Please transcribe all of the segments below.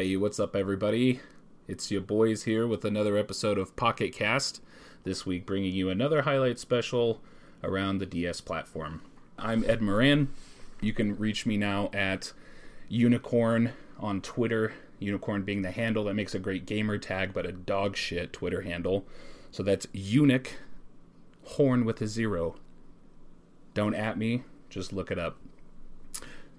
Hey, what's up, everybody? It's your boys here with another episode of Pocket Cast. This week, bringing you another highlight special around the DS platform. I'm Ed Moran. You can reach me now at Unicorn on Twitter. Unicorn being the handle that makes a great gamer tag, but a dog shit Twitter handle. So that's Unic Horn with a zero. Don't at me, just look it up.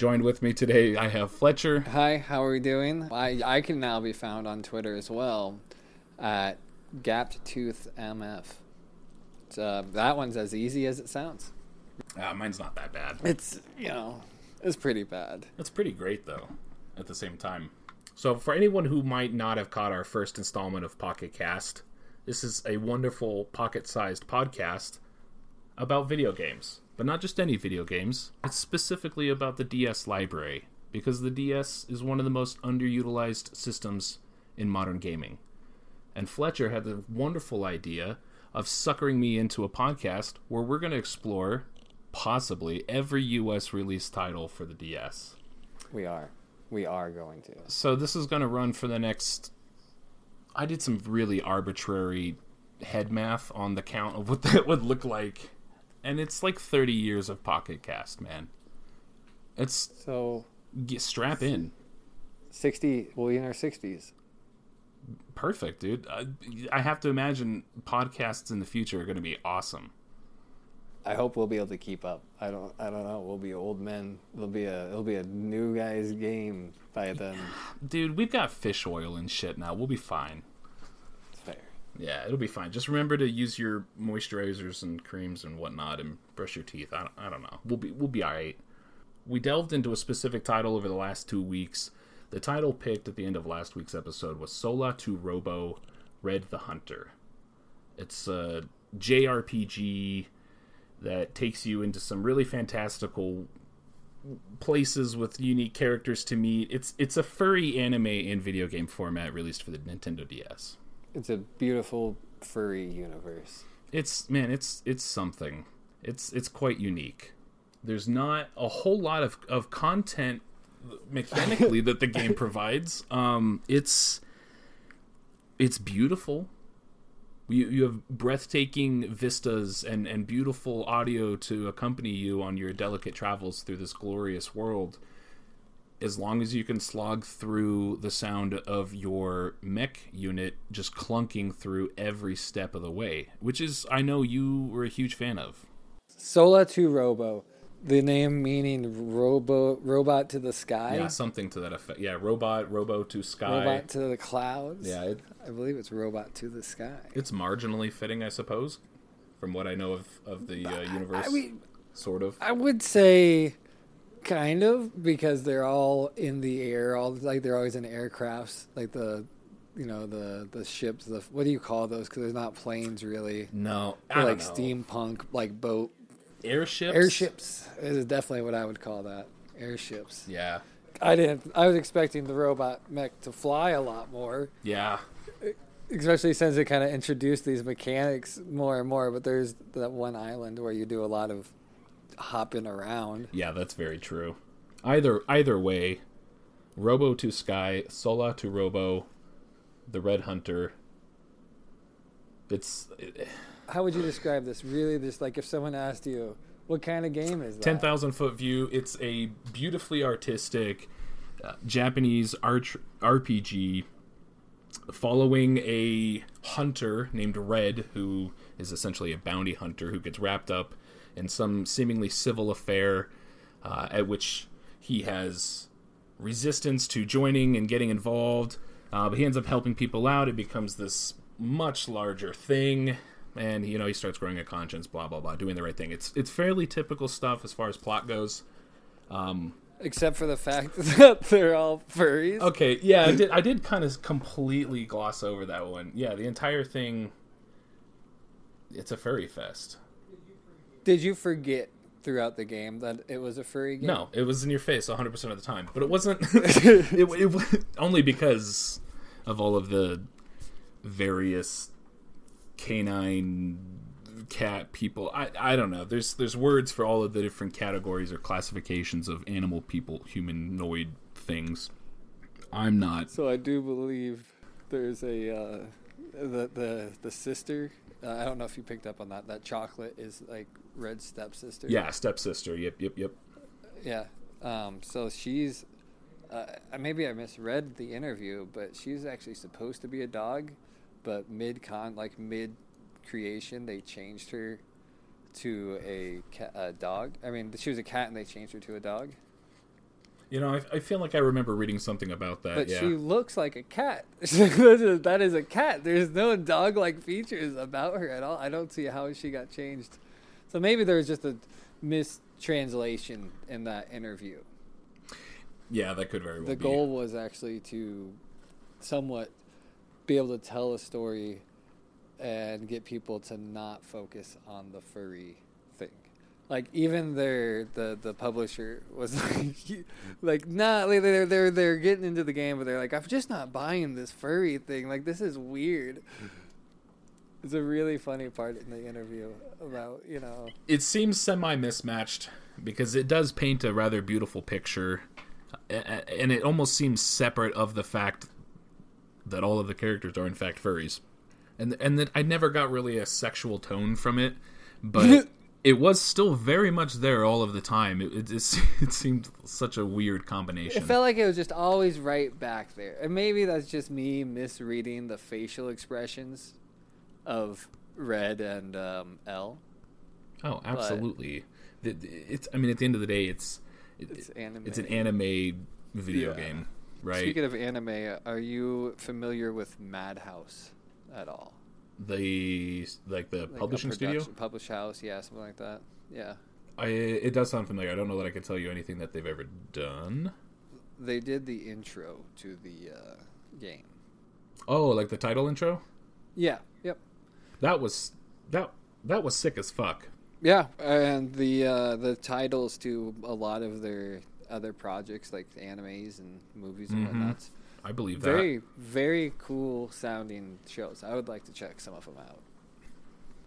Joined with me today, I have Fletcher. Hi, how are we doing? I, I can now be found on Twitter as well at Gapped Tooth MF. Uh, that one's as easy as it sounds. Uh, mine's not that bad. It's, you know, it's pretty bad. It's pretty great, though, at the same time. So, for anyone who might not have caught our first installment of Pocket Cast, this is a wonderful pocket sized podcast about video games. But not just any video games, it's specifically about the DS library, because the DS is one of the most underutilized systems in modern gaming. And Fletcher had the wonderful idea of suckering me into a podcast where we're going to explore possibly every US release title for the DS. We are. We are going to. So this is going to run for the next. I did some really arbitrary head math on the count of what that would look like, and it's like 30 years of Pocket Cast, man. It's So, get, strap in. 60, we'll be in our 60s. Perfect, dude. I, I have to imagine podcasts in the future are going to be awesome. I hope we'll be able to keep up. I don't. I don't know. We'll be old men. It'll be a. It'll be a new guy's game by then. Dude, we've got fish oil and shit now. We'll be fine. Yeah, it'll be fine. Just remember to use your moisturizers and creams and whatnot, and brush your teeth. I don't, I don't know. We'll be we'll be all right. We delved into a specific title over the last two weeks. The title picked at the end of last week's episode was Solatorobo Red the Hunter. It's a JRPG that takes you into some really fantastical places with unique characters to meet. It's it's a furry anime in video game format released for the Nintendo DS. It's a beautiful furry universe. It's man, it's it's something. It's it's quite unique. There's not a whole lot of, of content mechanically that the game provides. Um, it's it's beautiful. You, you have breathtaking vistas and, and beautiful audio to accompany you on your delicate travels through this glorious world. As long as you can slog through the sound of your mech unit just clunking through every step of the way, which is, I know you were a huge fan of. Solatorobo. The name meaning robo robot to the sky. Yeah, something to that effect. Yeah, robot, robo to sky. Robot to the clouds. Yeah, it, I believe it's robot to the sky. it's marginally fitting, I suppose, from what I know of, of the uh, universe. I mean, sort of. I would say kind of because they're all in the air, all like they're always in aircrafts, like the you know the the ships. The what do you call those? Because they're not planes really. No, I They're don't like know. steampunk, like boat airships. airships. Is definitely what I would call that. Airships. Yeah, I didn't. I was expecting the robot mech to fly a lot more. yeah. especially since it kind of introduced these mechanics more and more. But there's that one island where you do a lot of hopping around. Yeah, that's very true. Either either way, Robo to Sky, Solatorobo, the Red Hunter. It's How would you describe this? Really, just like if someone asked you, "What kind of game is that?" ten thousand foot view. It's a beautifully artistic uh, Japanese arch- RPG following a hunter named Red, who is essentially a bounty hunter who gets wrapped up in some seemingly civil affair uh, at which he has resistance to joining and getting involved. Uh, but he ends up helping people out. It becomes this much larger thing, and you know he starts growing a conscience. Blah blah blah, doing the right thing. It's it's fairly typical stuff as far as plot goes. Um, Except for the fact that they're all furries. Okay, yeah, I did. I did kind of completely gloss over that one. Yeah, the entire thing. It's a furry fest. Did you forget throughout the game that it was a furry game? No, it was in your face 100 percent of the time, but it wasn't. it, it was only because of all of the various canine cat people. I I don't know. There's there's words for all of the different categories or classifications of animal people, humanoid things. I'm not. So I do believe there's a uh, the the the sister. Uh, I don't know if you picked up on that. That chocolate is like Red's stepsister. Yeah, stepsister. Yep, yep, yep. Yeah. Um, so she's uh, maybe I misread the interview, but she's actually supposed to be a dog, but mid con like mid creation they changed her to a, cat, a dog. I mean, she was a cat and they changed her to a dog. You know, I, I feel like I remember reading something about that. But yeah. she looks like a cat. that is a cat. There's no dog-like features about her at all. I don't see how she got changed. So maybe there was just a mistranslation in that interview. Yeah, that could very well the be. goal was actually to somewhat be able to tell a story and get people to not focus on the furry thing. Like even their the the publisher was like, like nah, like they're they're they're getting into the game, but they're like, I'm just not buying this furry thing. Like this is weird. It's a really funny part in the interview about you know. It seems semi mismatched because it does paint a rather beautiful picture, and it almost seems separate of the fact that all of the characters are in fact furries, and and that I never got really a sexual tone from it, but. it was still very much there all of the time. It, it, it, it seemed such a weird combination. It felt like it was just always right back there, and maybe that's just me misreading the facial expressions of Red and um, Elh. Oh, absolutely. But it's. I mean, at the end of the day, it's. It's anime. It's an anime video yeah. game, right? Speaking of anime, are you familiar with Madhouse at all? the like the like publishing studio, publish house, yeah, something like that. Yeah, I it does sound familiar. I don't know that I could tell you anything that they've ever done. They did the intro to the uh, game. Oh, like the title intro. Yeah. That was that that was sick as fuck. Yeah, and the uh, the titles to a lot of their other projects, like animes and movies and mm-hmm. whatnot. I believe that. Very, very cool sounding shows. I would like to check some of them out.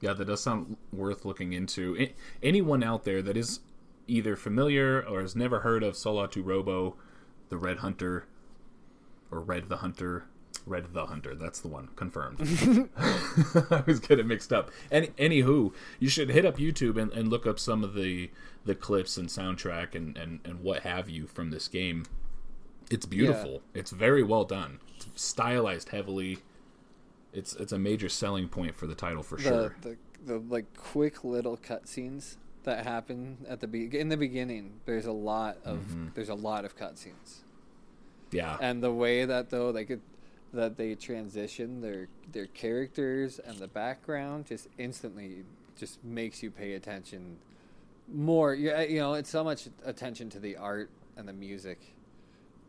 Yeah, that does sound worth looking into. Anyone out there that is either familiar or has never heard of Solatorobo, the Red Hunter, or Red the Hunter, Red the Hunter. That's the one. Confirmed. I was getting mixed up. Any, anywho, you should hit up YouTube and, and look up some of the the clips and soundtrack and, and, and what have you from this game. It's beautiful. Yeah. It's very well done. It's stylized heavily. It's it's a major selling point for the title for the, sure. The the like quick little cutscenes that happen at the be- in the beginning. There's a lot of mm-hmm. there's a lot of cutscenes. Yeah. And the way that though like could that they transition their their characters and the background just instantly just makes you pay attention more. You, you know, it's so much attention to the art and the music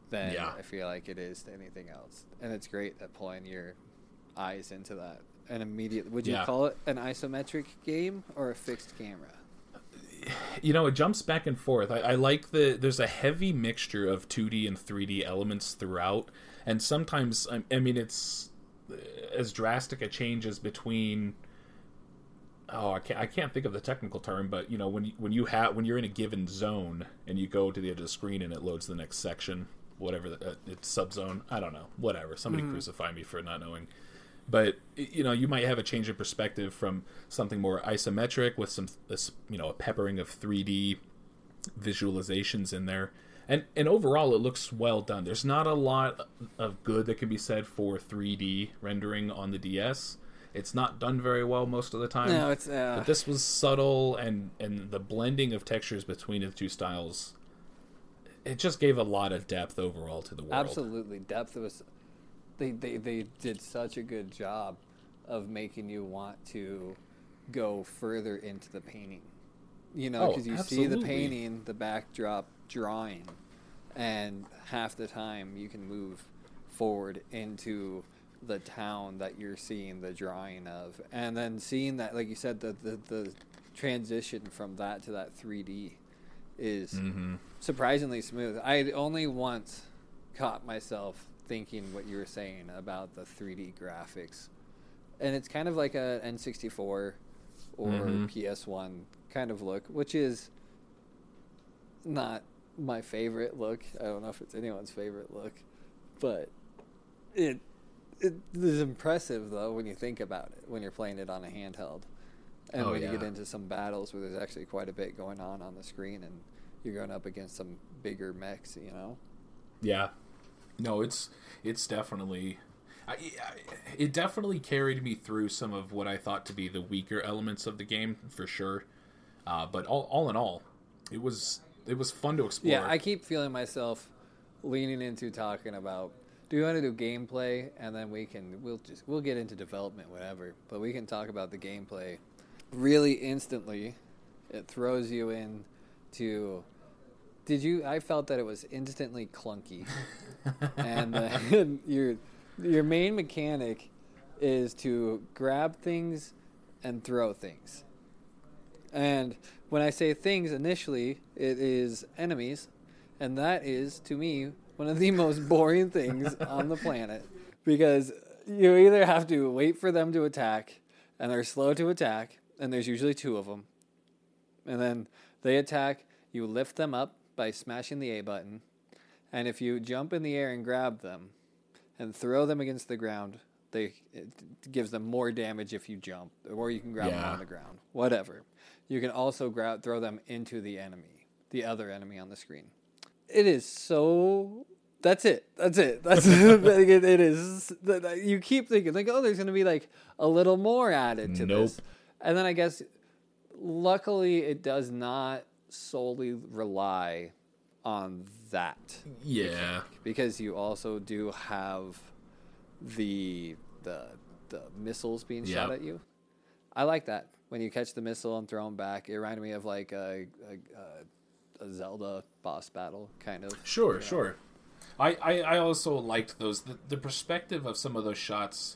than yeah. I feel like it is to anything else. And it's great at pulling your eyes into that. And immediately, would you yeah. call it an isometric game or a fixed camera? You know, it jumps back and forth. I, I like the there's a heavy mixture of 2D and 3D elements throughout, and sometimes I, I mean it's as drastic a change as between oh I can't, I can't think of the technical term but you know when you, when you have when you're in a given zone and you go to the edge of the screen and it loads the next section whatever the, uh, it's subzone. I don't know. Whatever. Somebody mm-hmm. crucify me for not knowing. But you know, you might have a change of perspective from something more isometric with some this you know a peppering of 3D visualizations in there. And and overall, it looks well done. There's not a lot of good that can be said for 3D rendering on the DS. It's not done very well most of the time. No, it's. Uh... But this was subtle, and and the blending of textures between the two styles it just gave a lot of depth overall to the world. Absolutely, depth was. They they they did such a good job of making you want to go further into the painting. You know, because oh, you absolutely. see the painting, the backdrop drawing, and half the time you can move forward into the town that you're seeing the drawing of, and then seeing that, like you said, the the, the transition from that to that 3D is mm-hmm. surprisingly smooth. I only once caught myself thinking what you were saying about the 3D graphics, and it's kind of like a N64 or mm-hmm. PS1 kind of look, which is not my favorite look. I don't know if it's anyone's favorite look, but it it is impressive though when you think about it when you're playing it on a handheld, and Oh, when you get into some battles where there's actually quite a bit going on on the screen, and you're going up against some bigger mechs, you know. Yeah. No, it's it's definitely. I, I, it definitely carried me through some of what I thought to be the weaker elements of the game for sure. Uh, but all, all in all, it was it was fun to explore. Yeah, I keep feeling myself leaning into talking about. Do you want to do gameplay, and then we can we'll just we'll get into development, whatever. But we can talk about the gameplay really instantly. It throws you in to. Did you? I felt that it was instantly clunky, and then your your main mechanic is to grab things and throw things. And when I say things initially, it is enemies, and that is to me one of the most boring things on the planet because you either have to wait for them to attack, and they're slow to attack, and there's usually two of them, and then they attack. You lift them up by smashing the A button, and if you jump in the air and grab them, and throw them against the ground, they it gives them more damage if you jump, or you can grab them on the ground. Whatever. You can also grab throw them into the enemy, the other enemy on the screen. It is so. That's it. That's it. That's it, it is. You keep thinking like, oh, there's going to be like a little more added to this, Nope. and then I guess, luckily, it does not solely rely on that Yeah. because you also do have the the the missiles being shot at you. I like that when you catch the missile and throw them back. It reminded me of like a a, a, a Zelda boss battle kind of. Sure, sure. I, I, I also liked those. The, the perspective of some of those shots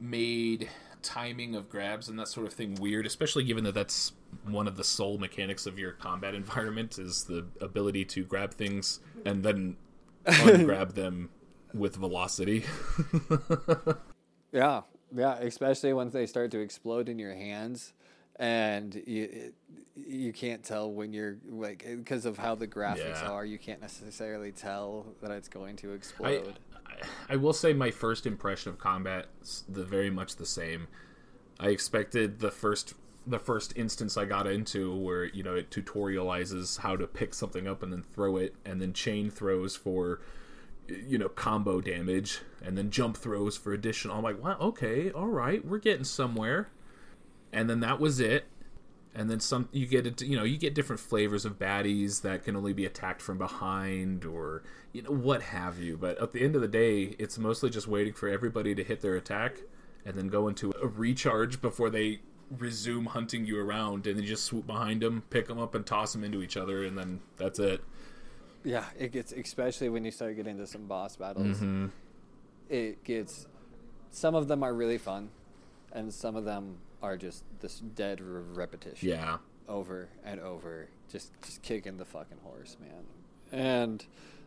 made timing of grabs and that sort of thing weird, especially given that that's one of the sole mechanics of your combat environment is the ability to grab things and then ungrab them with velocity. Yeah, yeah, especially once they start to explode in your hands, and you it, you can't tell when you're like because of how the graphics Yeah. are. You can't necessarily tell that it's going to explode. I I will say my first impression of combat is the very much the same. I expected the first the first instance I got into where you know it tutorializes how to pick something up and then throw it, and then chain throws for you know combo damage, and then jump throws for additional. I'm like, wow, okay, all right, we're getting somewhere. And then that was it. And then some you get it you know you get different flavors of baddies that can only be attacked from behind or you know what have you but at the end of the day it's mostly just waiting for everybody to hit their attack and then go into a recharge before they resume hunting you around and then you just swoop behind them pick them up and toss them into each other and then that's it Yeah, it gets especially when you start getting into some boss battles. Mm-hmm. It gets some of them are really fun, and some of them are just this dead re- repetition. yeah over and over, just just kicking the fucking horse, man. And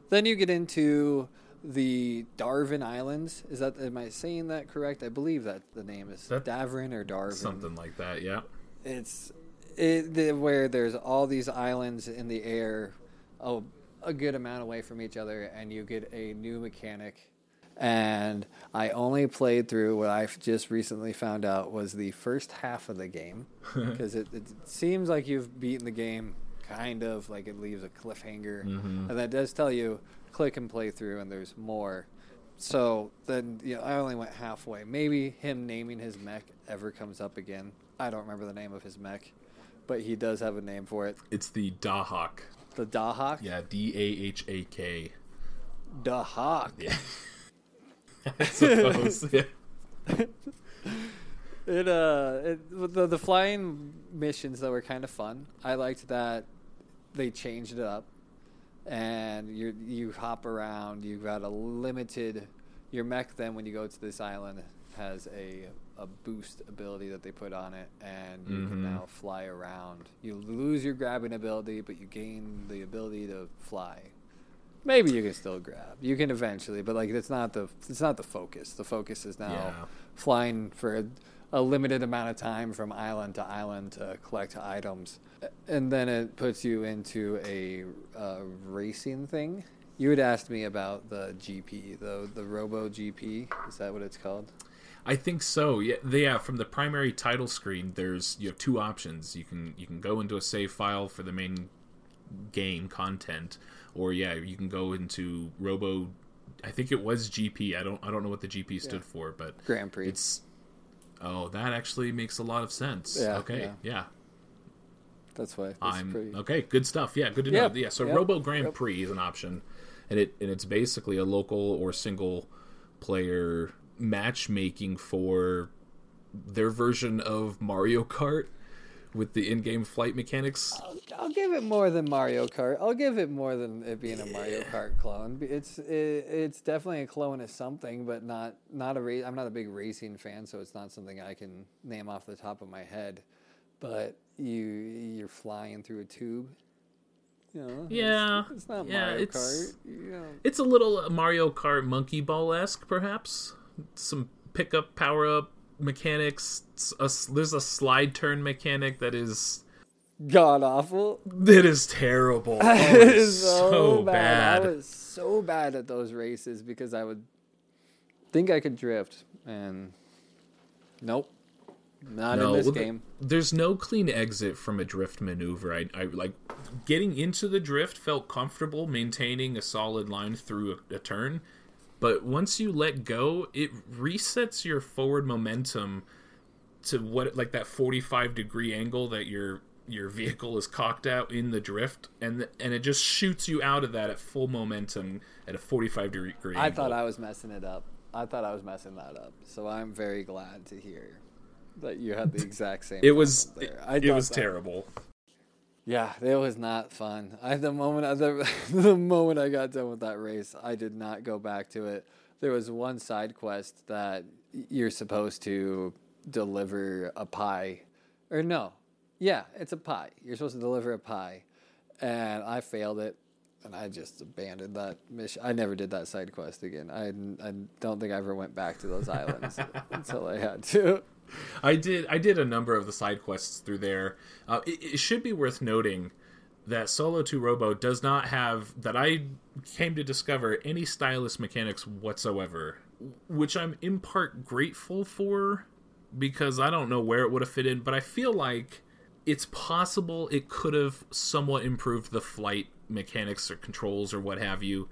then you get into the Darwin Islands. Is that am I saying that correct? I believe that the name is That- Davrin or Darwin. something like that yeah It's it the, where there's all these islands in the air, oh, a good amount away from each other, and you get a new mechanic. And I only played through what I've just recently found out was the first half of the game because it, it seems like you've beaten the game kind of like it leaves a cliffhanger, mm-hmm. and that does tell you click and play through, and there's more. So then, you know, I only went halfway. Maybe him naming his mech ever comes up again. I don't remember the name of his mech, but he does have a name for it. it's the dahak The Dahak. yeah d-a-h-a-k Dahak. yeah i suppose yeah It uh, it, the the flying missions that were kind of fun. I liked that they changed it up, and you you hop around. You've got a limited. Your mech then when you go to this island has a a boost ability that they put on it, and you can Mhm. now fly around. You lose your grabbing ability, but you gain the ability to fly. Maybe you can still grab. You can eventually, but like it's not the it's not the focus. The focus is now Yeah. flying for a, a limited amount of time from island to island to collect items, and then it puts you into a uh, racing thing. You had asked me about the GP, the the Robo GP. Is that what it's called? I think so. Yeah, they, yeah. From the primary title screen, there's you have two options. You can you can go into a save file for the main game content, or yeah, you can go into Robo. I think it was GP. I don't I don't know what the GP stood Yeah. for, but Grand Prix. it's. Oh, that actually makes a lot of sense. Yeah, okay. yeah. Yeah. That's why. It's I'm pretty... okay. Good stuff. Yeah, good to Yep, know. Yeah, so yep, Robo Grand yep. Prix is an option, and it and it's basically a local or single player matchmaking for their version of Mario Kart with the in-game flight mechanics. I'll, I'll give it more than Mario Kart. I'll give it more than it being a Mario Kart clone. It's it, it's definitely a clone of something, but not not a race. I'm not a big racing fan, so it's not something I can name off the top of my head. But you you're flying through a tube. You know, it's- Yeah, it's, not yeah, Mario it's- Kart. You know, It's a little Mario Kart Monkey Ball esque, perhaps. Some pickup power up mechanics. A- there's a slide turn mechanic that is god awful. that is terrible. Oh, it's is so bad. I was so bad at those races because I would think I could drift, and nope, not in this well, game. there's no clean exit from a drift maneuver. I, I like getting into the drift felt comfortable maintaining a solid line through a, a turn, but once you let go, it resets your forward momentum to what like that 45 degree angle that your your vehicle is cocked out in the drift and and it just shoots you out of that at full momentum at a 45 degree I angle. thought I was messing it up. I thought I was messing that up. So I'm very glad to hear that you had the exact same. it was it, there. I it was that- terrible. Yeah, it was not fun. I the moment I, the, the moment I got done with that race, I did not go back to it. There was one side quest that you're supposed to deliver a pie, or no, yeah, it's a pie. You're supposed to deliver a pie, and I failed it, and I just abandoned that mission. I never did that side quest again. I I don't think I ever went back to those islands until I had to. I did. I did a number of the side quests through there. Uh, it, it should be worth noting that Solo 2 Robo does not have that I came to discover any stylus mechanics whatsoever, which I'm in part grateful for because I don't know where it would have fit in, but I feel like it's possible it could have somewhat improved the flight mechanics or controls or what have you.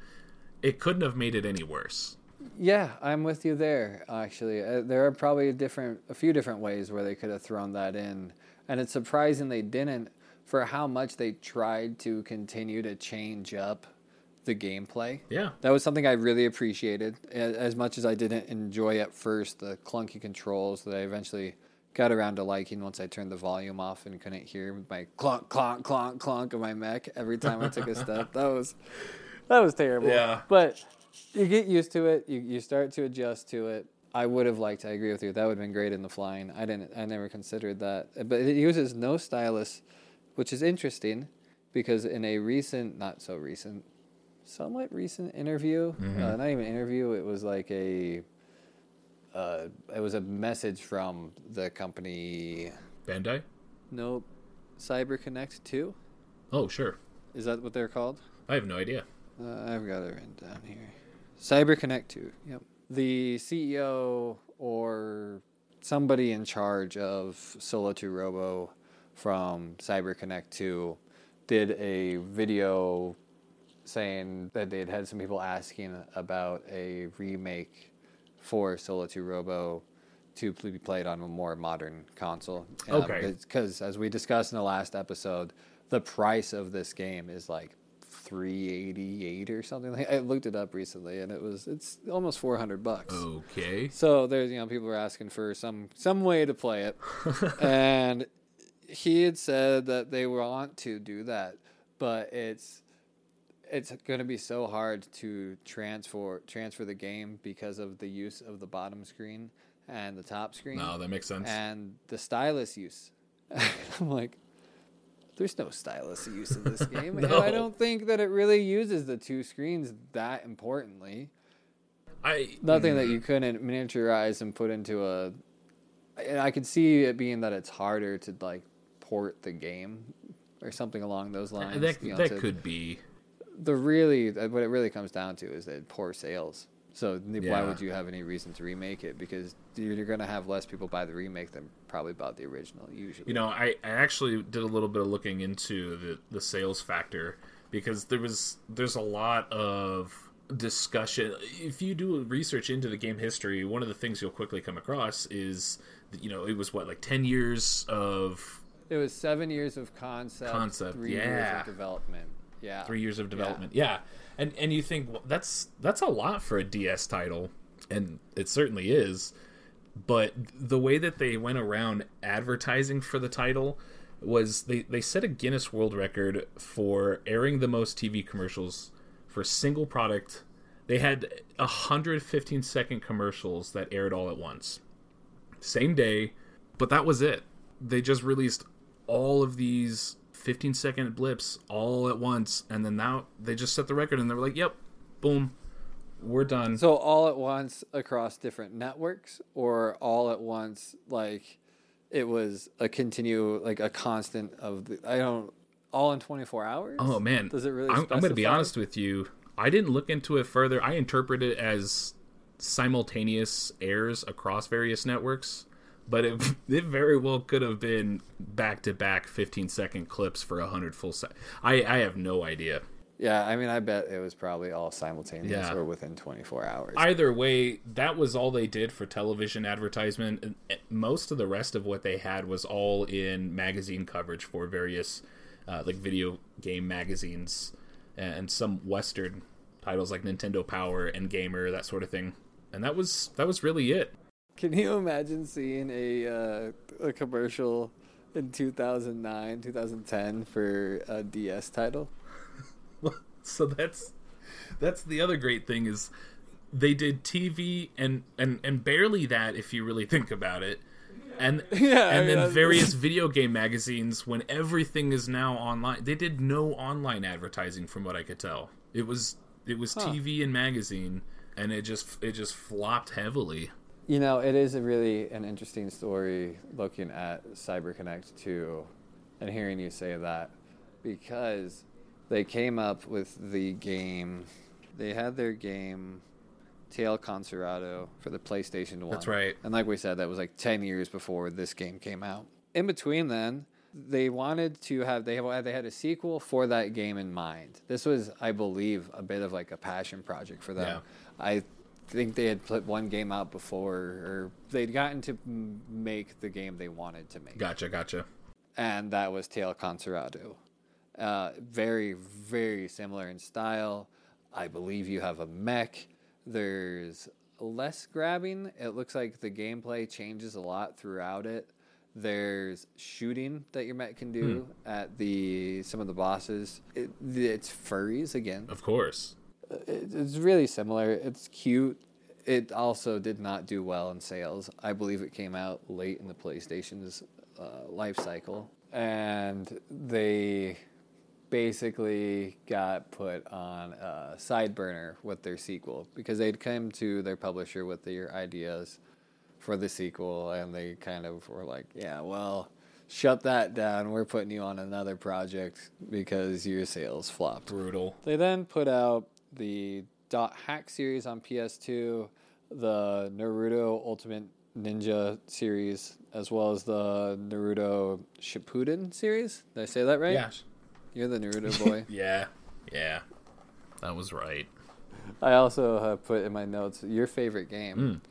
It couldn't have made it any worse. Yeah, I'm with you there. Actually, uh, there are probably a different, a few different ways where they could have thrown that in, and it's surprising they didn't. For how much they tried to continue to change up the gameplay. Yeah. That was something I really appreciated. As much as I didn't enjoy at first the clunky controls that I eventually got around to liking once I turned the volume off and couldn't hear my clonk, clonk, clonk, clonk of my mech every time I took a step. That was that was terrible. Yeah. But you get used to it. You you start to adjust to it. I would have liked. I agree with you. That would have been great in the flying. I didn't. I never considered that. But it uses no stylus, which is interesting, because in a recent, not so recent, somewhat recent interview, uh, not even interview. It was like a. Uh, it was a message from the company. Bandai? Nope, Cyber Connect Two. Oh, sure. Is that what they're called? I have no idea. Uh, I've got it written down here. Cyber Connect 2. Yep. The CEO or somebody in charge of Solo 2 Robo from CyberConnect 2 did a video saying that they'd had some people asking about a remake for Solo 2 Robo to be played on a more modern console. Um, okay. Because as we discussed in the last episode, the price of this game is like 388 or something like I looked it up recently and it was it's almost 400 bucks. Okay. So there's you know people were asking for some some way to play it, and he had said that they want to do that, but it's it's going to be so hard to transfer transfer the game because of the use of the bottom screen and the top screen No, that makes sense. and the stylus use. I'm like, there's no stylus use in this game, and I don't think that it really uses the two screens that importantly I nothing that you couldn't miniaturize and put into a and i could see it being that it's harder to like port the game or something along those lines that you know, that could be. the really uh, what it really comes down to is that poor sales. So n- why would you have any reason to remake it? Because you're, you're going to have less people buy the remake than probably bought the original usually. You know, I, I actually did a little bit of looking into the, the sales factor because there was there's a lot of discussion. If you do research into the game history, one of the things you'll quickly come across is that, you know it was what like ten years of it was seven years of concept, Concept, three years yeah. of development. Yeah, three years of development. Yeah, and and you think well, that's that's a lot for a DS title, and it certainly is. But the way that they went around advertising for the title was they they set a Guinness World Record for airing the most TV commercials for a single product. They had 115 second commercials that aired all at once, same day, but that was it. They just released all of these 15 second blips all at once, and then now they just set the record, and they were like, "Yep, boom, we're done." So all at once across different networks, or all at once like it was a continue like a constant of the I don't all in twenty four hours. Oh man, Does it really I'm, I'm going to be honest with you. I didn't look into it further. I interpret it as simultaneous airs across various networks, but it, it very well could have been back to back 15 second clips for 100 full. I I have no idea. Yeah, I mean, I bet it was probably all simultaneous Yeah. or within twenty four hours. Either way, that was all they did for television advertisement. Most of the rest of what they had was all in magazine coverage for various, uh, like video game magazines and some Western titles like Nintendo Power and Gamer, that sort of thing. And that was that was really it. Can you imagine seeing a uh, a commercial in two thousand nine, two thousand ten for a DS title? so that's that's the other great thing is they did TV and and and barely that if you really think about it. And Yeah, and then that's- various video game magazines when everything is now online. They did no online advertising from what I could tell. It was it was Huh. TV and magazine and it just it just flopped heavily. You know, it is a really an interesting story looking at CyberConnect 2 and hearing you say that because they came up with the game. They had their game Tail Concerto for the PlayStation 1. That's right. And like we said, that was like 10 years before this game came out. In between then, they wanted to have they had, they had a sequel for that game in mind. This was, I believe, a bit of like a passion project for them. Yeah. I think they had put one game out before, or they'd gotten to make the game they wanted to make, Gotcha, gotcha. and that was Tail Concerto. Uh, very, very similar in style. I believe you have a mech. There's less grabbing. It looks like the gameplay changes a lot throughout it. There's shooting that your mech can do at the some of the bosses. It, it's furries again Of course. It- it's really similar. It's cute. It also did not do well in sales. I believe it came out late in the PlayStation's uh, life cycle, and they basically got put on a side burner with their sequel because they'd come to their publisher with their ideas for the sequel, and they kind of were like, "Yeah, well." Shut that down. We're putting you on another project because your sales flopped. Brutal. They then put out the Dot Hack series on PS2, the Naruto Ultimate Ninja series, as well as the Naruto Shippuden series. Did I say that right? Yeah. You're the Naruto boy. Yeah. Yeah. That was right. I also have put in my notes your favorite game. Hmm.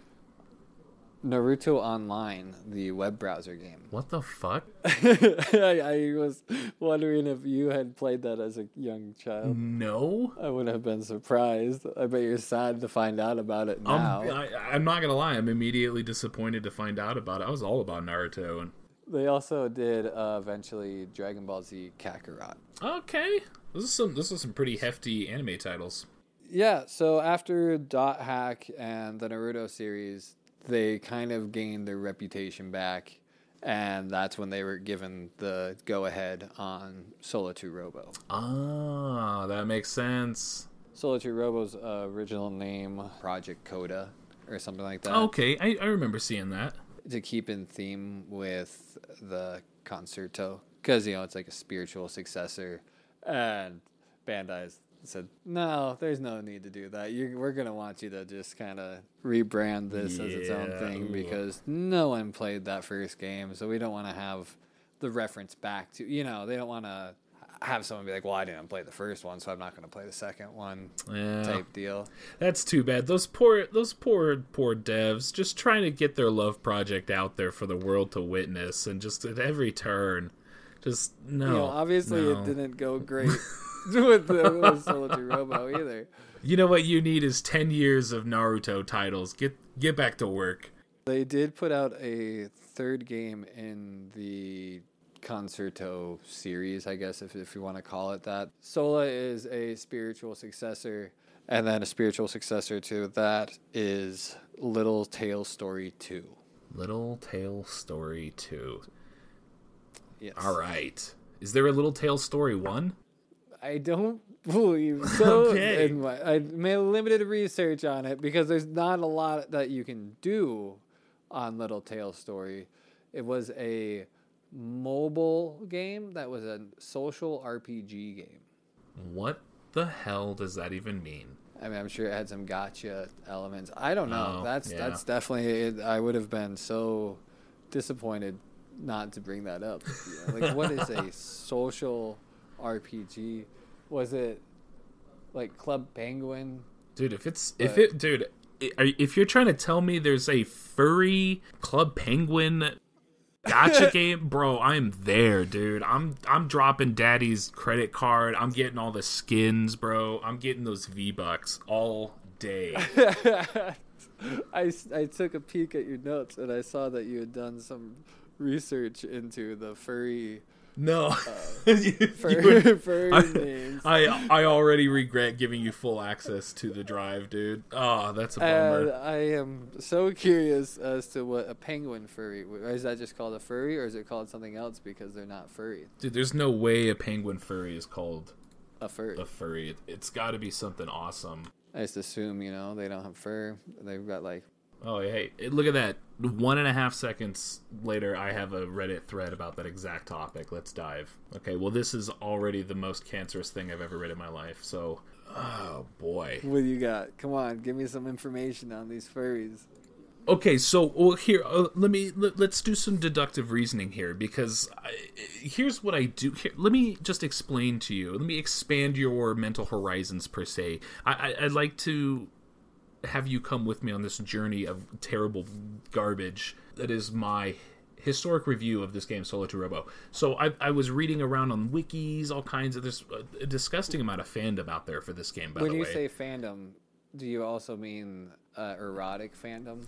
Naruto Online, the web browser game. What the fuck? I, I was wondering if you had played that as a young child. No. I wouldn't have been surprised. I bet you're sad to find out about it Um, now. I, I'm not gonna lie. I'm immediately disappointed to find out about it. I was all about Naruto, and They also did uh, eventually Dragon Ball Z Kakarot. okay, this is some this is some pretty hefty anime titles. Yeah, so after Dot Hack and the Naruto series, they kind of gained their reputation back, and that's when they were given the go ahead on Solo 2 Robo. Ah, that makes sense. Solo 2 Robo's uh, original name, Project Coda, or something like that. Okay, I, I remember seeing that. to keep in theme with the concerto because you know it's like a spiritual successor and bandai's said, "No, there's no need to do that. you we're gonna want you to just kind of rebrand this as its own thing because no one played that first game, so we don't want to have the reference back to you know they don't want to have someone be like, well, I didn't play the first one, so I'm not going to play the second one Yeah. type deal. That's too bad. Those poor, those poor, poor devs just trying to get their love project out there for the world to witness, and just at every turn, just no. you know, obviously no. it didn't go great with the with Soldier Robo either. You know what you need is ten years of Naruto titles. Get get back to work. They did put out a third game in the Concerto series, I guess, if, if you want to call it that. Sola is a spiritual successor, and then a spiritual successor to that is Little Tail Story 2. Little Tail Story two. Yes. All right. Is there a Little Tail Story one? I don't believe so. Okay. in my- I made limited research on it because there's not a lot that you can do on Little Tail Story. It was a mobile game that was a social RPG game. What the hell does that even mean? I mean, I'm sure it had some gotcha elements. I don't know. Oh, that's yeah. that's definitely. It, I would have been so disappointed not to bring that up. Like, what is a social RPG? Was it like Club Penguin? Dude, if it's if it dude, if you're trying to tell me there's a furry Club Penguin gotcha game, bro, I'm there, dude. I'm I'm dropping daddy's credit card. I'm getting all the skins, bro. I'm getting those V bucks all day. I, I took a peek at your notes and I saw that you had done some research into the furry No, uh, You- you furry, would- furry I, names. I I already regret giving you full access to the drive, dude. Oh, that's a And bummer. I am so curious as to what a penguin furry is that just called a furry or is it called something else because they're not furry? Dude, there's no way a penguin furry is called A furry. a furry. It's got to be something awesome. I just assume, you know, they don't have fur. They've got like Oh, hey, look at that. One and a half seconds later, I have a Reddit thread about that exact topic. Let's dive. Okay, well, this is already the most cancerous thing I've ever read in my life. So, oh boy. what do you got? Come on, give me some information on these furries. Okay, so well, here, uh, let me let, let's do some deductive reasoning here because I, here's what I do. Here, let me just explain to you. Let me expand your mental horizons per se. I, I, I'd like to have you come with me on this journey of terrible garbage that is my historic review of this game Solo to Robo. So I, I was reading around on wikis, all kinds of there's a disgusting amount of fandom out there for this game. By when the you say fandom, do you also mean uh, erotic fandom?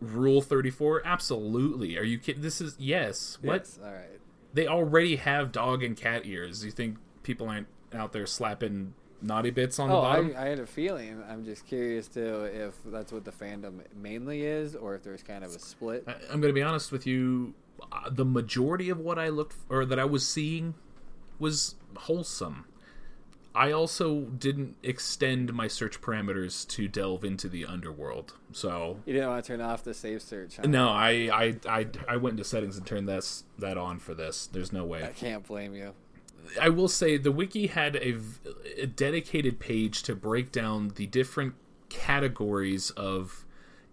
Rule thirty four, absolutely. Are you kidding? This is yes. What Yes, All right. they already have dog and cat ears. You think people aren't out there slapping naughty bits on the Oh, bottom? I, I had a feeling. I'm just curious too if that's what the fandom mainly is, or if there's kind of a split. I, I'm going to be honest with you. Uh, the majority of what I looked for, or that I was seeing was wholesome. I also didn't extend my search parameters to delve into the underworld. So You didn't want to turn off the save search. Huh? no, I I, I I went into settings and turned this that on for this. There's no way. I can't blame you. I will say the wiki had a dedicated page to break down the different categories of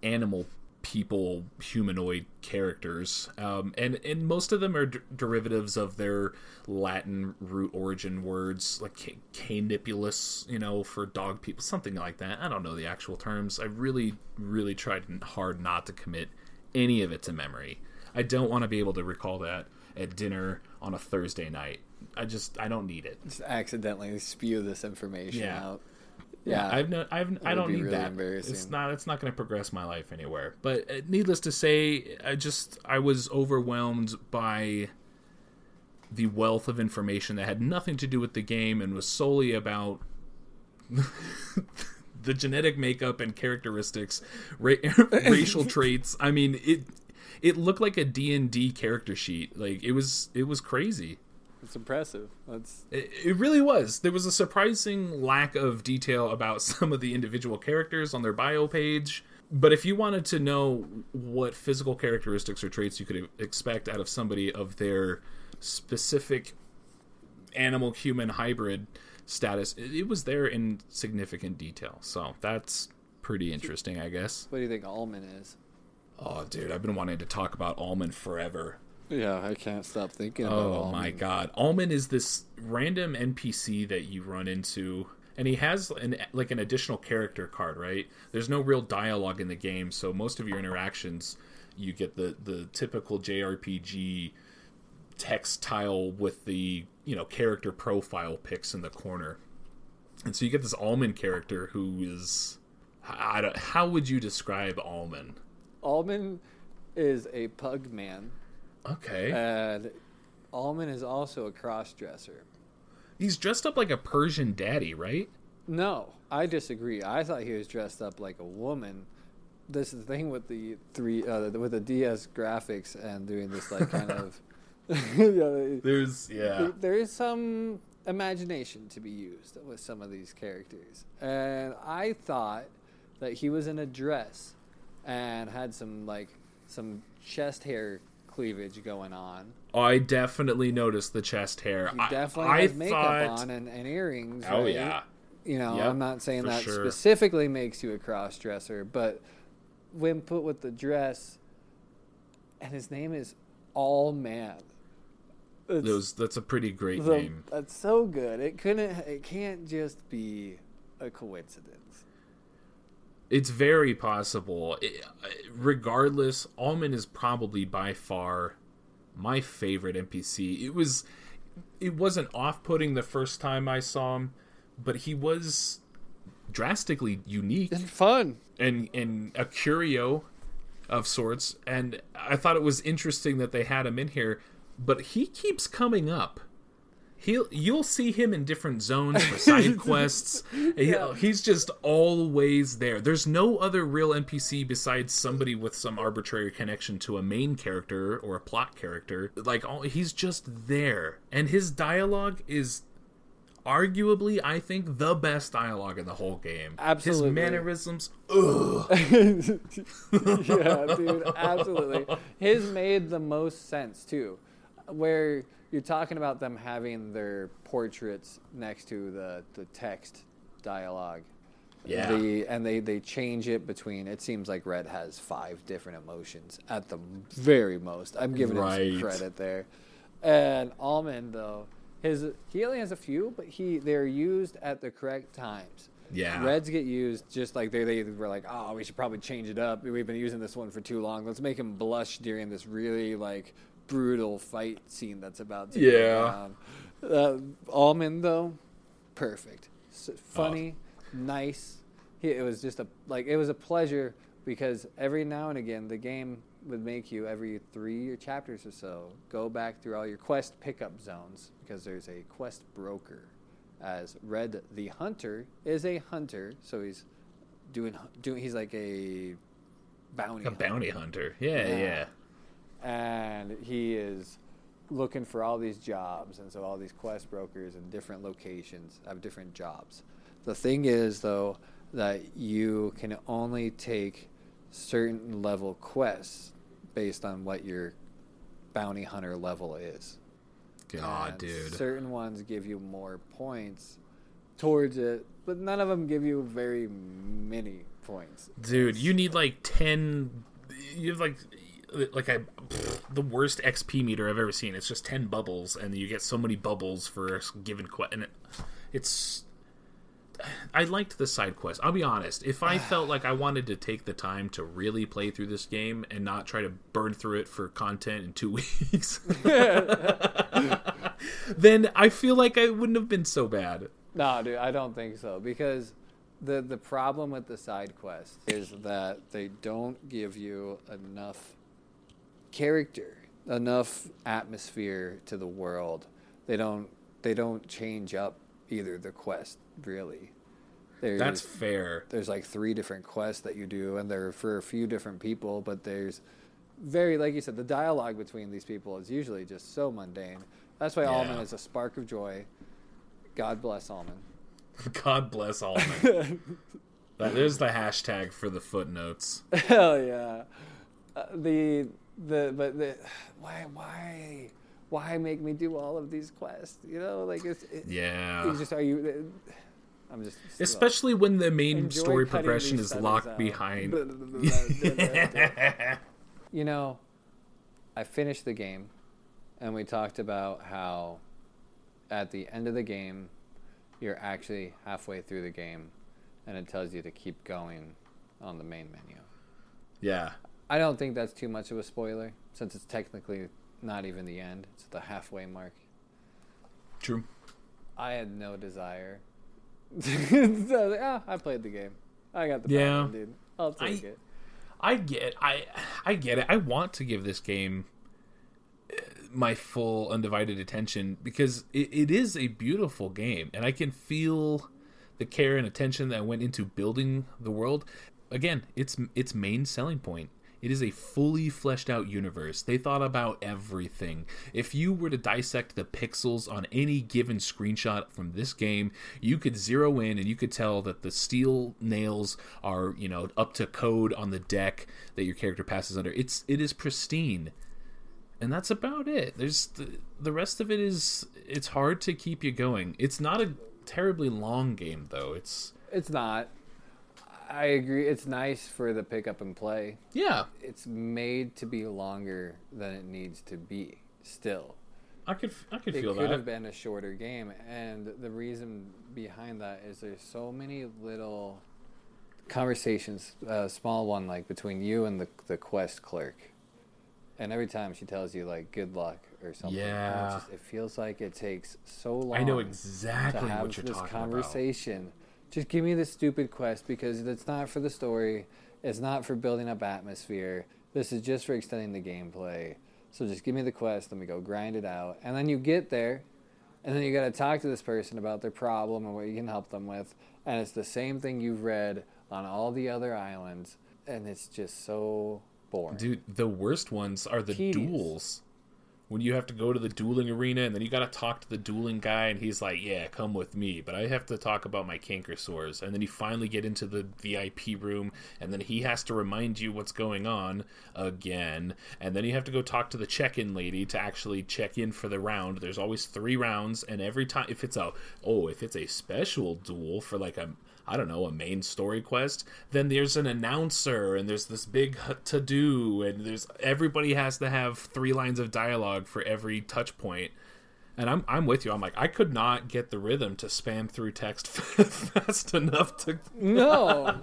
animal people humanoid characters um, and and most of them are d- derivatives of their latin root origin words like ca- canipulus you know for dog people something like that. I don't know the actual terms. I really really tried hard not to commit any of it to memory. I don't want to be able to recall that at dinner on a thursday night i just i don't need it Just accidentally spew this information Yeah. out. Yeah, I've no, I've, I don't need really that. It's not. It's not going to progress my life anywhere. But uh, needless to say, I just I was overwhelmed by the wealth of information that had nothing to do with the game and was solely about the genetic makeup and characteristics, ra- racial traits. I mean, it it looked like a D and D character sheet. Like it was it was crazy. It's impressive. That's It, it really was. There was a surprising lack of detail about some of the individual characters on their bio page. But if you wanted to know what physical characteristics or traits you could expect out of somebody of their specific animal human hybrid status. It, it was there in significant detail. So that's pretty interesting, I guess. What do you think Almond is? Oh, dude, I've been wanting to talk about Almond forever. Yeah, I can't stop thinking about Oh Almond. my god. Almond is this random NPC that you run into and he has an like an additional character card, right? There's no real dialogue in the game, so most of your interactions you get the the typical JRPG text tile with the, you know, character profile pics in the corner. And so you get this Almond character who is I don't, how would you describe Almond? Almond is a pug man, Okay. and Almond is also a cross dresser. He's dressed up like a Persian daddy, right? No, I disagree. I thought he was dressed up like a woman. This is the thing with the three uh, with the DS graphics and doing this like kind of. yeah, There's yeah. there is some imagination to be used with some of these characters, and I thought that he was in a dress and had some like some chest hair cleavage going on. I definitely noticed the chest hair. He I- definitely I, has makeup thought, on and, and earrings. Oh right? yeah. You know, Yep, I'm not saying that sure. specifically makes you a cross dresser, but when put with the dress, and his name is All Man. Those that's a pretty great the- name. That's so good. It couldn't. It can't just be a coincidence. It's very possible. It, regardless, Almond is probably by far my favorite NPC. It was it wasn't off-putting the first time I saw him, but he was drastically unique And fun. and and a curio of sorts and i thought it was interesting that they had him in here but he keeps coming up he'll you'll see him in different zones for side quests. He- he's just always there. There's no other real npc besides somebody with some arbitrary connection to a main character or a plot character. Like all, he's just there. And his dialogue is arguably i think the best dialogue in the whole game. Absolutely. his mannerisms ugh. yeah, dude, absolutely. His made the most sense too, where you're talking about them having their portraits next to the the text dialogue. Yeah. The, and they, they change it between. It seems like Red has five different emotions at the very most. I'm giving him some credit there. And Almond though, his he only has a few, but he they're used at the correct times. Yeah. Reds get used just like they they were like, oh, we should probably change it up. We've been using this one for too long. Let's make him blush during this really like brutal fight scene that's about to Yeah. go down. Uh, Almond though, perfect, S- funny, nice. He, it was just a like it was a pleasure because every now and again the game would make you every three chapters or so go back through all your quest pickup zones because there's a quest broker as Red the Hunter is a hunter, so he's doing doing he's like a bounty a bounty hunter. Yeah, Yeah. yeah. And he is looking for all these jobs and so all these quest brokers in different locations have different jobs. The thing is though that you can only take certain level quests based on what your bounty hunter level is. God, and dude. certain ones give you more points towards it but none of them give you very many points. Dude, you need like 10 you have like like a the worst XP meter I've ever seen. It's just 10 bubbles and you get so many bubbles for a given quest and it, it's I liked the side quest. I'll be honest. If I felt like I wanted to take the time to really play through this game and not try to burn through it for content in 2 weeks, then I feel like I wouldn't have been so bad. No, dude, I don't think so because the the problem with the side quests is that they don't give you enough character, enough atmosphere to the world. They don't they don't change up either the quest really. There's, That's fair. there's like three different quests that you do, and they're for a few different people. But there's very, like you said, the dialogue between these people is usually just so mundane. That's why Yeah. Almond is a spark of joy. God bless Almond. God bless Almond. that is the hashtag for the footnotes. Hell yeah. Uh, the the but the why why why make me do all of these quests? You know, like it's it, Yeah. it's just are you? I'm just Especially when the main Enjoy story progression is locked out. behind. You know, I finished the game, and we talked about how at the end of the game, you're actually halfway through the game, and it tells you to keep going on the main menu. yeah. I don't think that's too much of a spoiler, since it's technically not even the end; it's the halfway mark. True. I had no desire. so I was like, "Ah, I played the game. I got the Yeah. dude. I'll take I- it. I get I I get it. I want to give this game uh, my full undivided attention because it, it is a beautiful game and I can feel the care and attention that went into building the world. Again, its its main selling point. It is a fully fleshed out universe. They thought about everything. If you were to dissect the pixels on any given screenshot from this game, you could zero in and you could tell that the steel nails are, you know, up to code on the deck that your character passes under. It's it is pristine. And that's about it. There's the, the rest of it is it's hard to keep you going. It's not a terribly long game though. It's It's not. I agree. It's nice for the pick up and play. yeah, It's made to be longer than it needs to be. Still, I could I could it feel could that. have been a shorter game, and the reason behind that is there's so many little conversations. A small one like between you and the the quest clerk, and every time she tells you like "good luck" or something, it Yeah. just- it feels like it takes so long. I know to exactly have what you're this talking conversation. Just give me the stupid quest because it's not for the story. It's not for building up atmosphere. This is just for extending the gameplay. So just give me the quest, then we go grind it out. And then you get there, and then you got to talk to this person about their problem and what you can help them with. And it's the same thing you've read on all the other islands. And it's just so boring. Dude, the worst ones are the Tedious. duels. When you have to go to the dueling arena and then you got to talk to the dueling guy and he's like, "Yeah, come with me," but I have to talk about my canker sores. And then you finally get into the VIP room and then he has to remind you what's going on again. And then you have to go talk to the check-in lady to actually check in for the round. There's always 3 rounds and every time if it's a oh, if it's a special duel for like a I don't know, a main story quest, then there's an announcer and there's this big to do and there's everybody has to have three lines of dialogue for every touch point. And I'm I'm with you. I'm like I could not get the rhythm to spam through text fast enough to No,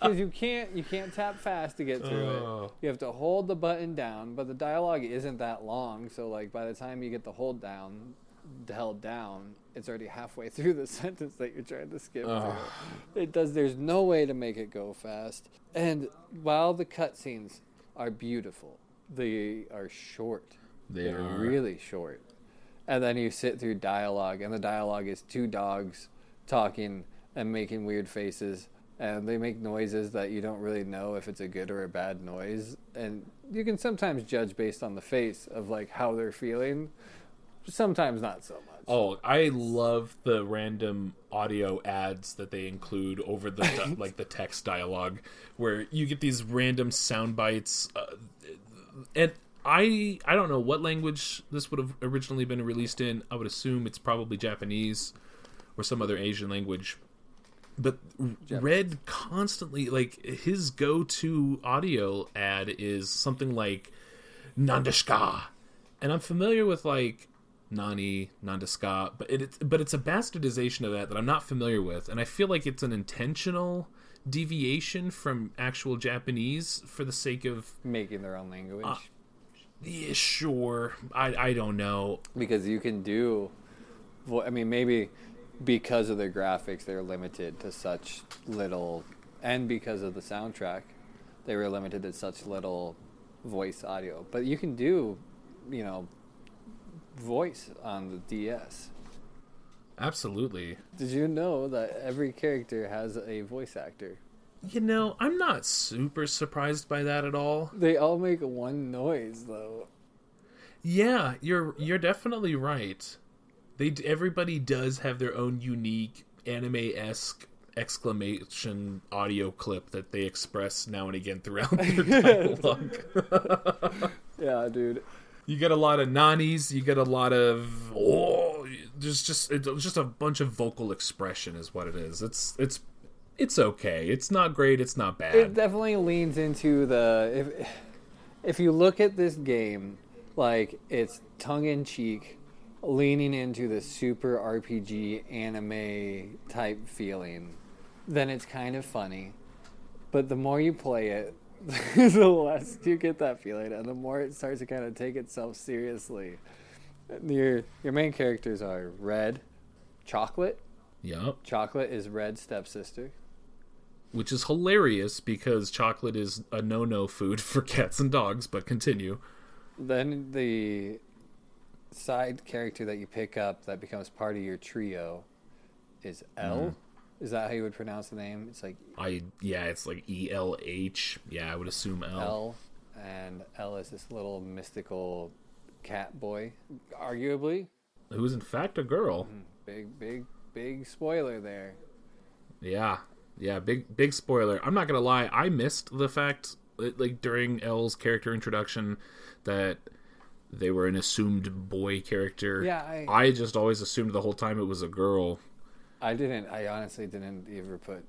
because you can't you can't tap fast to get through Oh. it. You have to hold the button down, but the dialogue isn't that long. So like by the time you get the hold down, held down, it's already halfway through the sentence that you're trying to skip Ugh. through. It does. There's no way to make it go fast. And while the cutscenes are beautiful, they are short. They They're are. really short. And then you sit through dialogue, and the dialogue is two dogs talking and making weird faces. And they make noises that you don't really know if it's a good or a bad noise. And you can sometimes judge based on the face of like how they're feeling. Sometimes not so much. Oh, I love the random audio ads that they include over the like the text dialogue, where you get these random sound bites, uh, and I I don't know what language this would have originally been released in. I would assume it's probably Japanese or some other Asian language. But Red constantly like his go-to audio ad is something like Nandeshka, and I'm familiar with like Nani, Nandeska, but it, but it's a bastardization of that that I'm not familiar with, and I feel like it's an intentional deviation from actual Japanese for the sake of Making their own language. Uh, yeah, sure. I I don't know. because you can do vo- i mean maybe because of their graphics they're limited to such little and because of the soundtrack they were limited to such little voice audio but you can do you know voice on the ds Absolutely. did you know that every character has a voice actor You know, I'm not super surprised by that at all. they all make one noise though Yeah, you're you're definitely right. They everybody does have their own unique anime esque exclamation audio clip that they express now and again throughout their dialogue. yeah dude you get a lot of nanis. You get a lot of oh. There's just it's just a bunch of vocal expression is what it is. It's it's it's okay. It's not great. It's not bad. It definitely leans into the if if you look at this game like it's tongue in cheek, leaning into the super RPG anime type feeling, then it's kind of funny. But the more you play it, the less you get that feeling, and the more it starts to kind of take itself seriously. Your your main characters are Red, Chocolate. Yep. Chocolate is Red's stepsister. Which is hilarious because chocolate is a no-no food for cats and dogs. But continue. Then the side character that you pick up that becomes part of your trio is Elh. Is that how you would pronounce the name? It's like I yeah, it's like E L H. Yeah, I would assume Elh. Elh, and Elh is this little mystical cat boy, arguably. Who's in fact a girl. Hmm, big, big, big spoiler there. Yeah. Yeah, big big spoiler. I'm not going to lie, I missed the fact like during Elh's character introduction that they were an assumed boy character. Yeah, I- I just always assumed the whole time it was a girl. I didn't. I honestly didn't ever put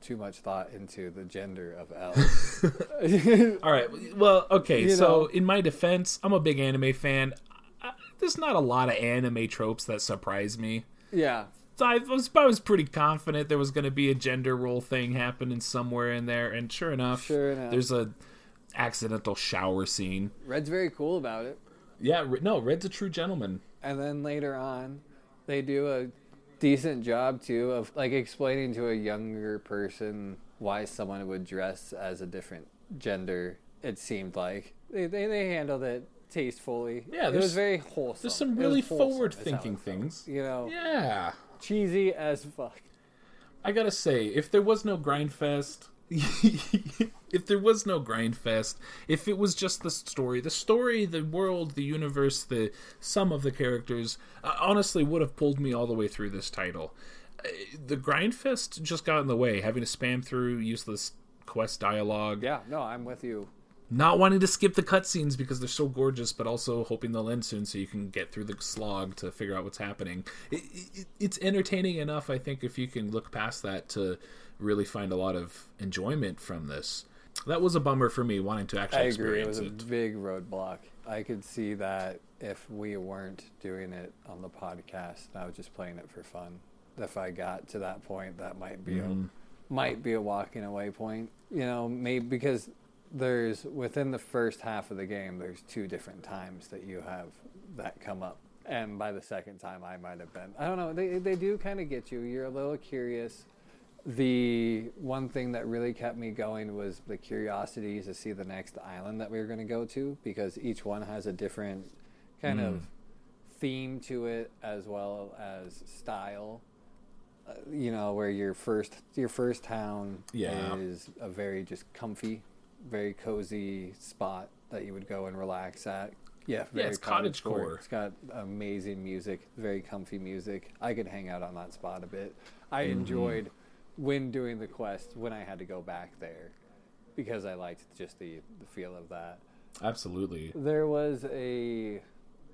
too much thought into the gender of Elh. All right. Well, okay. You so, know. in my defense, I'm a big anime fan. I, there's not a lot of anime tropes that surprise me. yeah, So I was, I was pretty confident there was going to be a gender role thing happening somewhere in there, and sure enough, Sure enough. there's a accidental shower scene. Red's very cool about it. Yeah, no, Red's a true gentleman. and then later on they do a decent job too of like explaining to a younger person why someone would dress as a different gender it seemed like. They they, they handled it tastefully. Yeah, it was very wholesome. There's some really wholesome, is how forward-thinking things. you know? Yeah, cheesy as fuck. I gotta say, if there was no Grindfest, if there was no Grindfest, if it was just the story, the story, the world, the universe, the sum of the characters, uh, honestly would have pulled me all the way through this title. Uh, The Grindfest just got in the way, having to spam through useless quest dialogue, yeah no i'm with you not wanting to skip the cutscenes because they're so gorgeous, but also hoping they'll end soon so you can get through the slog to figure out what's happening. It, it, it's entertaining enough, I think, if you can look past that to really find a lot of enjoyment from this. That was a bummer for me, wanting to actually i agree it was a it. big roadblock i could see that if we weren't doing it on the podcast and i was just playing it for fun if i got to that point that might be Mm-hmm. a might be a walking away point you know maybe because there's within the first half of the game there's two different times that you have that come up and by the second time i might have been i don't know they, they do kind of get you you're a little curious the one thing that really kept me going was the curiosity to see the next island that we were going to go to because each one has a different kind of theme to it as well as style uh, you know where your first your first town Yeah. is a very just comfy very cozy spot that you would go and relax at yeah very it's cottage core. it's got amazing music very comfy music i could hang out on that spot a bit i Mm-hmm. enjoyed when doing the quest when i had to go back there because i liked just the, the feel of that Absolutely. there was a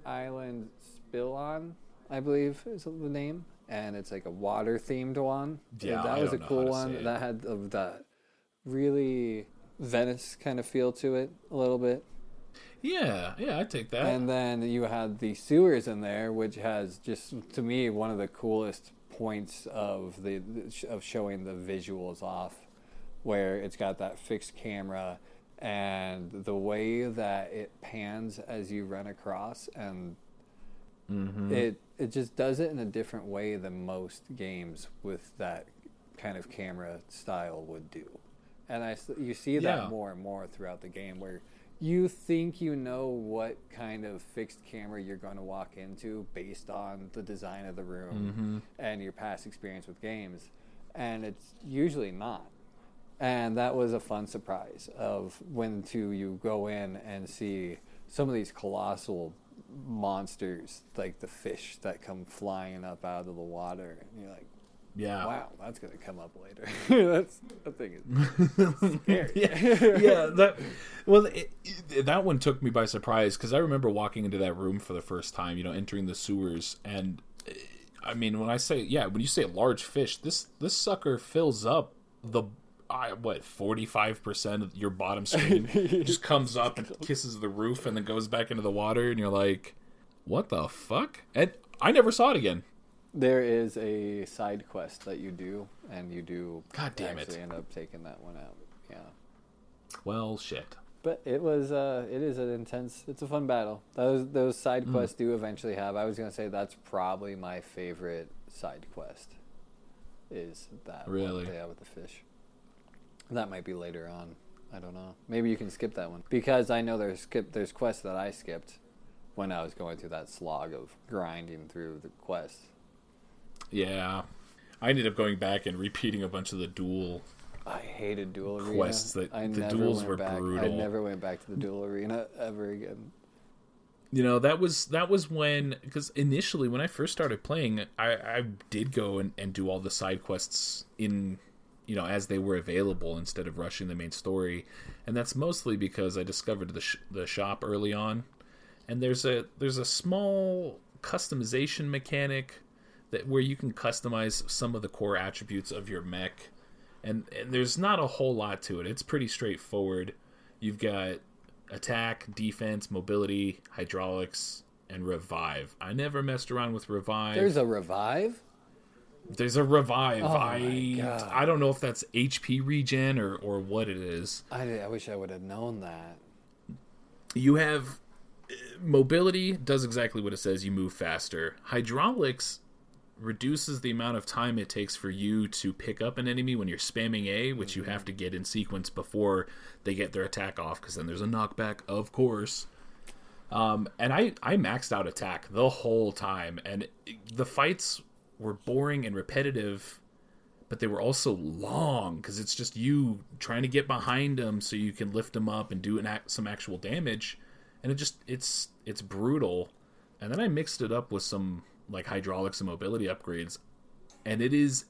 island spill on, I believe is the name, and it's like a water themed one. Yeah, that I was a cool one. That had of that really Venice kind of feel to it a little bit. Yeah, yeah, I take that. And then you had the sewers in there, which has just to me one of the coolest points of the of showing the visuals off, where it's got that fixed camera and the way that it pans as you run across, and mm-hmm. it it just does it in a different way than most games with that kind of camera style would do. And I you see that Yeah. more and more throughout the game where you think you know what kind of fixed camera you're going to walk into based on the design of the room mm-hmm. and your past experience with games and it's usually not. And that was a fun surprise of when to you go in and see some of these colossal monsters like the fish that come flying up out of the water and you're like yeah. wow that's going to come up later that's that thing is scary yeah, yeah. That well, it, it, that one took me by surprise because I remember walking into that room for the first time. You know, entering the sewers, and eh, I mean, when I say yeah, when you say large fish, this this sucker fills up the I, what forty five percent of your bottom screen just comes up and kisses the roof and then goes back into the water, and you're like, what the fuck? And I never saw it again. There is a side quest that you do, and you do. God damn it. actually end up taking that one out. Yeah, Well, shit. but it was. Uh, it is an intense. It's a fun battle. Those those side quests do eventually have. I was gonna say that's probably my favorite side quest. Is that one, Really? Yeah, with the fish. That might be later on. I don't know. Maybe you can skip that one because I know there's skip. There's quests that I skipped when I was going through that slog of grinding through the quests. Yeah. I ended up going back and repeating a bunch of the duel. I hated dual arena. Quests that- I the duels were back. I never went back to the duel arena ever again. You know, that was that was when because initially when I first started playing, I, I did go and, and do all the side quests in you know as they were available instead of rushing the main story, and that's mostly because I discovered the sh- the shop early on, and there's a there's a small customization mechanic that where you can customize some of the core attributes of your mech and, and there's not a whole lot to it. It's pretty straightforward. You've got attack, defense, mobility, hydraulics, and revive. I never messed around with revive. There's a revive. There's a revive. Oh I God. I don't know if that's HP regen or or what it is. I, I wish I would have known that. You have uh, mobility does exactly what it says. You move faster. Hydraulics reduces the amount of time it takes for you to pick up an enemy when you're spamming A, which you have to get in sequence before they get their attack off, because then there's a knockback, of course. Um, and I I maxed out attack the whole time, and the fights were boring and repetitive, but they were also long because it's just you trying to get behind them so you can lift them up and do an some actual damage, and it just it's it's brutal. And then I mixed it up with some like hydraulics and mobility upgrades, and it is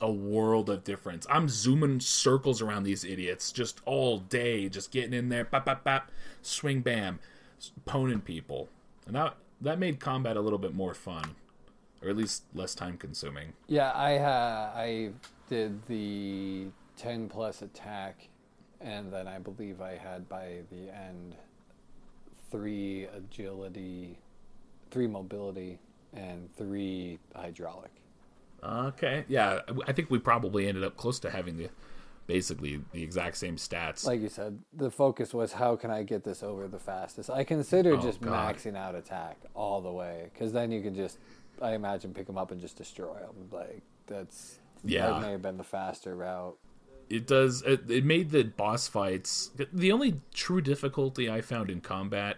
a world of difference. I'm zooming circles around these idiots just all day, just getting in there, bap bap bap, swing bam, poning people, and that that made combat a little bit more fun, or at least less time consuming. Yeah, I uh, I did the ten plus attack, and then I believe I had by the end three agility, three mobility, and three hydraulic. Okay, yeah, I think we probably ended up close to having the basically the exact same stats. Like you said, the focus was how can I get this over the fastest. I considered Oh, just God. maxing out attack all the way because then you can just, I imagine, pick them up and just destroy them. Like that's Yeah. that may have been the faster route. it does it, it made the boss fights the only true difficulty i found in combat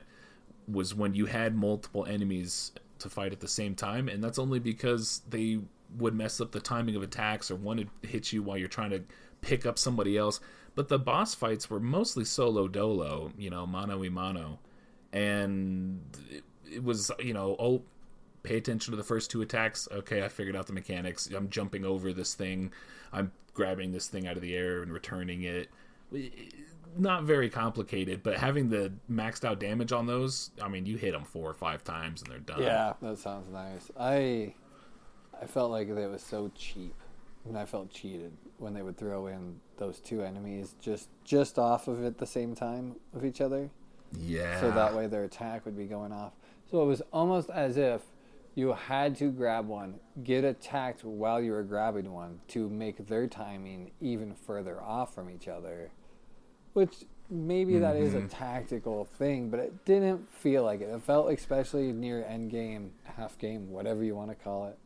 was when you had multiple enemies to fight at the same time and that's only because they would mess up the timing of attacks or one would hit you while you're trying to pick up somebody else but the boss fights were mostly solo dolo you know mano y mano and it, it was you know oh pay attention to the first two attacks. Okay, I figured out the mechanics. I'm jumping over this thing. I'm grabbing this thing out of the air and returning it. Not very complicated, but having the maxed out damage on those, I mean, you hit them four or five times and they're done. Yeah, that sounds nice. I I felt like it was so cheap, and I felt cheated when they would throw in those two enemies just just off of at the same time of each other, Yeah. so that way their attack would be going off. So it was almost as if you had to grab one, get attacked while you were grabbing one to make their timing even further off from each other. Which maybe that is a mm-hmm. tactical thing, but it didn't feel like it. It felt, especially near end game, half game, whatever you want to call it.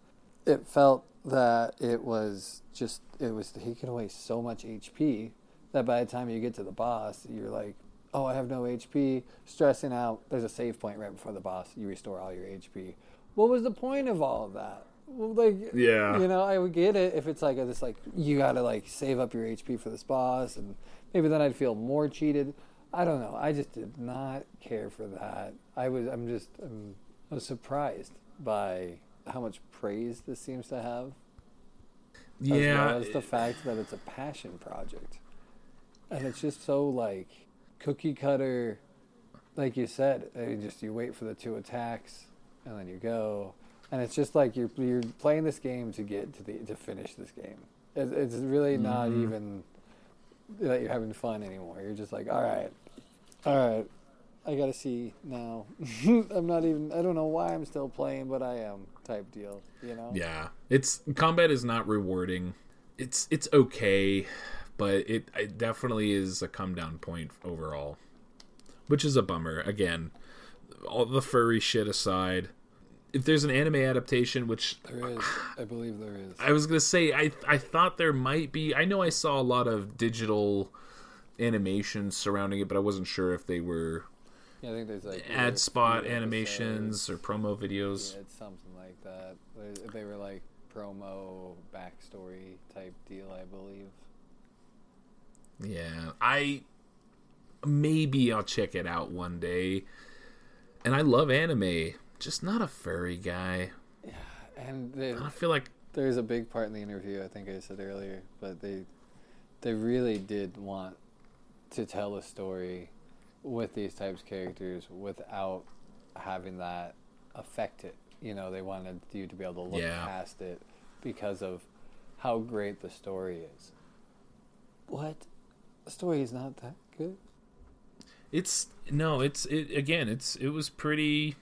It felt that it was just it was taking away so much HP that by the time you get to the boss, you're like, oh, I have no HP, stressing out. There's a save point right before the boss. You restore all your HP. What was the point of all of that? Well, like, Yeah. you know, I would get it if it's like a, this, like you got to like save up your HP for this boss, and maybe then I'd feel more cheated. I don't know. I just did not care for that. I was. I'm just. I'm, I was surprised by how much praise this seems to have, as yeah. well as the fact that it's a passion project, and it's just so like cookie cutter, like you said. uh, You just you wait for the two attacks, and then you go, and it's just like you're you're playing this game to get to the to finish this game. It's, it's really not Mhm. even that you're having fun anymore. You're just like, all right, all right. I gotta see now. I'm not even. I don't know why I'm still playing, but I am. Type deal. You know. Yeah, it's combat is not rewarding. It's it's okay, but it, it definitely is a come down point overall, which is a bummer. Again, all the furry shit aside, if there's an anime adaptation, which There is. I believe there is. I was gonna say, I I thought there might be. I know I saw a lot of digital animations surrounding it, but I wasn't sure if they were Yeah, I think there's like ad spot animations or promo videos. Yeah, it's something like that. They, they were like promo backstory type deal, I believe. Yeah, I maybe I'll check it out one day. And I love anime, just not a furry guy. Yeah, and they, I feel like there's a big part in the interview. I think I said earlier, but they they really did want to tell a story with these types of characters without having that affect it. You know, they wanted you to be able to look Yeah. past it because of how great the story is. What? The story is not that good. it's no, it's it again. It's it was pretty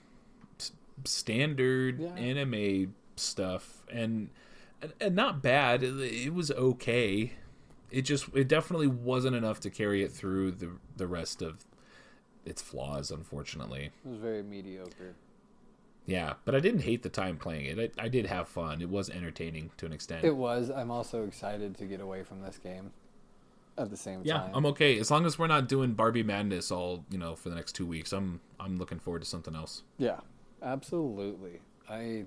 standard Yeah. anime stuff, and and, and not bad. It, was okay. It just it definitely wasn't enough to carry it through the the rest of its flaws. Unfortunately. It was very mediocre. Yeah, but I didn't hate the time playing it. I, I did have fun. It was entertaining to an extent. It was. I'm also excited to get away from this game. At the same yeah, time, I'm okay as long as we're not doing Barbie Madness all you know for the next two weeks. I'm I'm looking forward to something else. Yeah, absolutely. I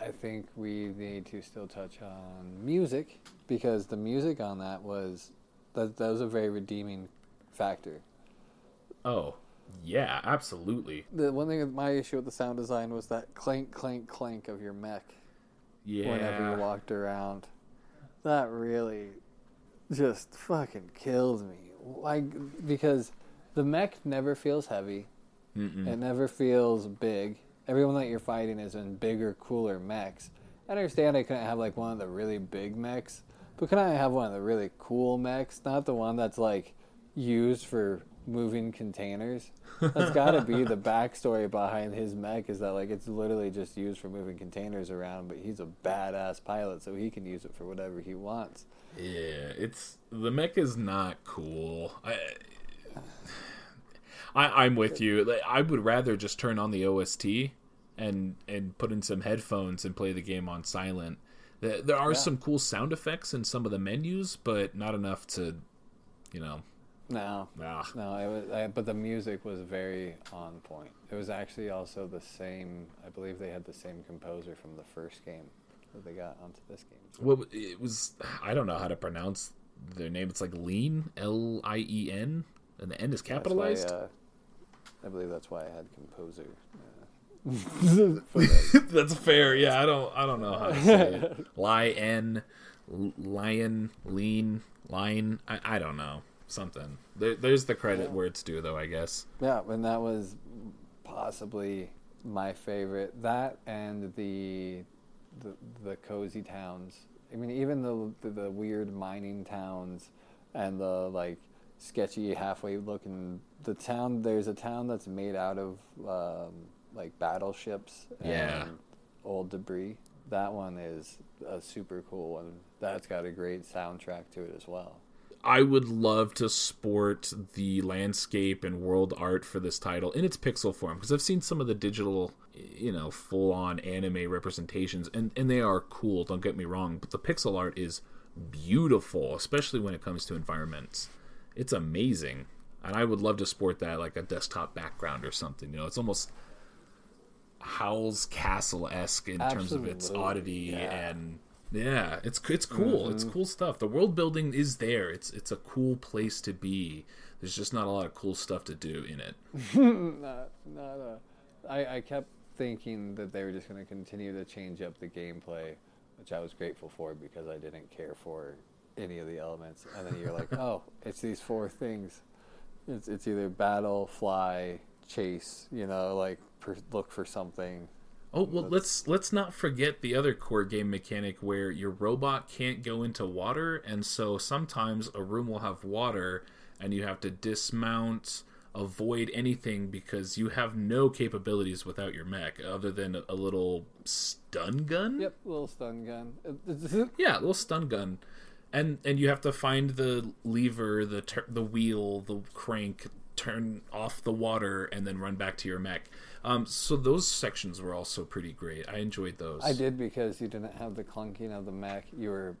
I think we need to still touch on music because the music on that was that that was a very redeeming factor. Oh yeah, absolutely. The one thing my issue with the sound design was that clank clank clank of your mech Yeah, whenever you walked around. That really just fucking kills me. Like because the mech never feels heavy. Mm-mm. It never feels big. Everyone that you're fighting is in bigger, cooler mechs. I understand I couldn't have like one of the really big mechs, but can I have one of the really cool mechs? Not the one that's like used for moving containers. That's got to be the backstory behind his mech is that like it's literally just used for moving containers around, but he's a badass pilot, so he can use it for whatever he wants. Yeah, it's the mech is not cool. I, I I'm with you. I would rather just turn on the OST and and put in some headphones and play the game on silent. There, there are Yeah. some cool sound effects in some of the menus, but not enough to, you know. No, Ah, No, it was, I, but the music was very on point. It was actually also the same. I believe they had the same composer from the first game that they got onto this game. well, it was. I don't know how to pronounce their name. It's like Lean, L I E N, and the N is That's why, capitalized. uh, I believe that's why I had composer. Uh. That's fair. Yeah, I don't. I don't know how to say it. Lion, lion, lean, lion. I, I don't know. Something. There, there's the credit where it's due, though. I guess. yeah, and that was possibly my favorite. That and the the, the cozy towns. I mean, even the, the the weird mining towns and the like sketchy halfway looking the town. There's a town that's made out of um, like battleships and Yeah. old debris. That one is a super cool one. That's got a great soundtrack to it as well. I would love to sport the landscape and world art for this title in its pixel form because I've seen some of the digital, you know, full on anime representations and, and they are cool, don't get me wrong, but the pixel art is beautiful, especially when it comes to environments. It's amazing. And I would love to sport that like a desktop background or something. You know, it's almost Howl's Castle esque in terms of its oddity yeah. and yeah, it's it's cool. It's mm-hmm. cool stuff. The world building is there. It's it's a cool place to be. There's just not a lot of cool stuff to do in it. not not a. I, I kept thinking that they were just going to continue to change up the gameplay, which I was grateful for because I didn't care for any of the elements. And then you're like, oh, it's these four things. It's it's either battle, fly, chase. You know, like per, look for something. Oh well, let's let's not forget the other core game mechanic where your robot can't go into water, and so sometimes a room will have water, and you have to dismount, avoid anything because you have no capabilities without your mech other than a, little stun gun. Yep, little stun gun. Yeah, a little stun gun, and and you have to find the lever, the tur- the wheel, the crank, turn off the water, and then run back to your mech. Um, so those sections were also pretty great. I enjoyed those. I did because you didn't have the clunking of the mech. You were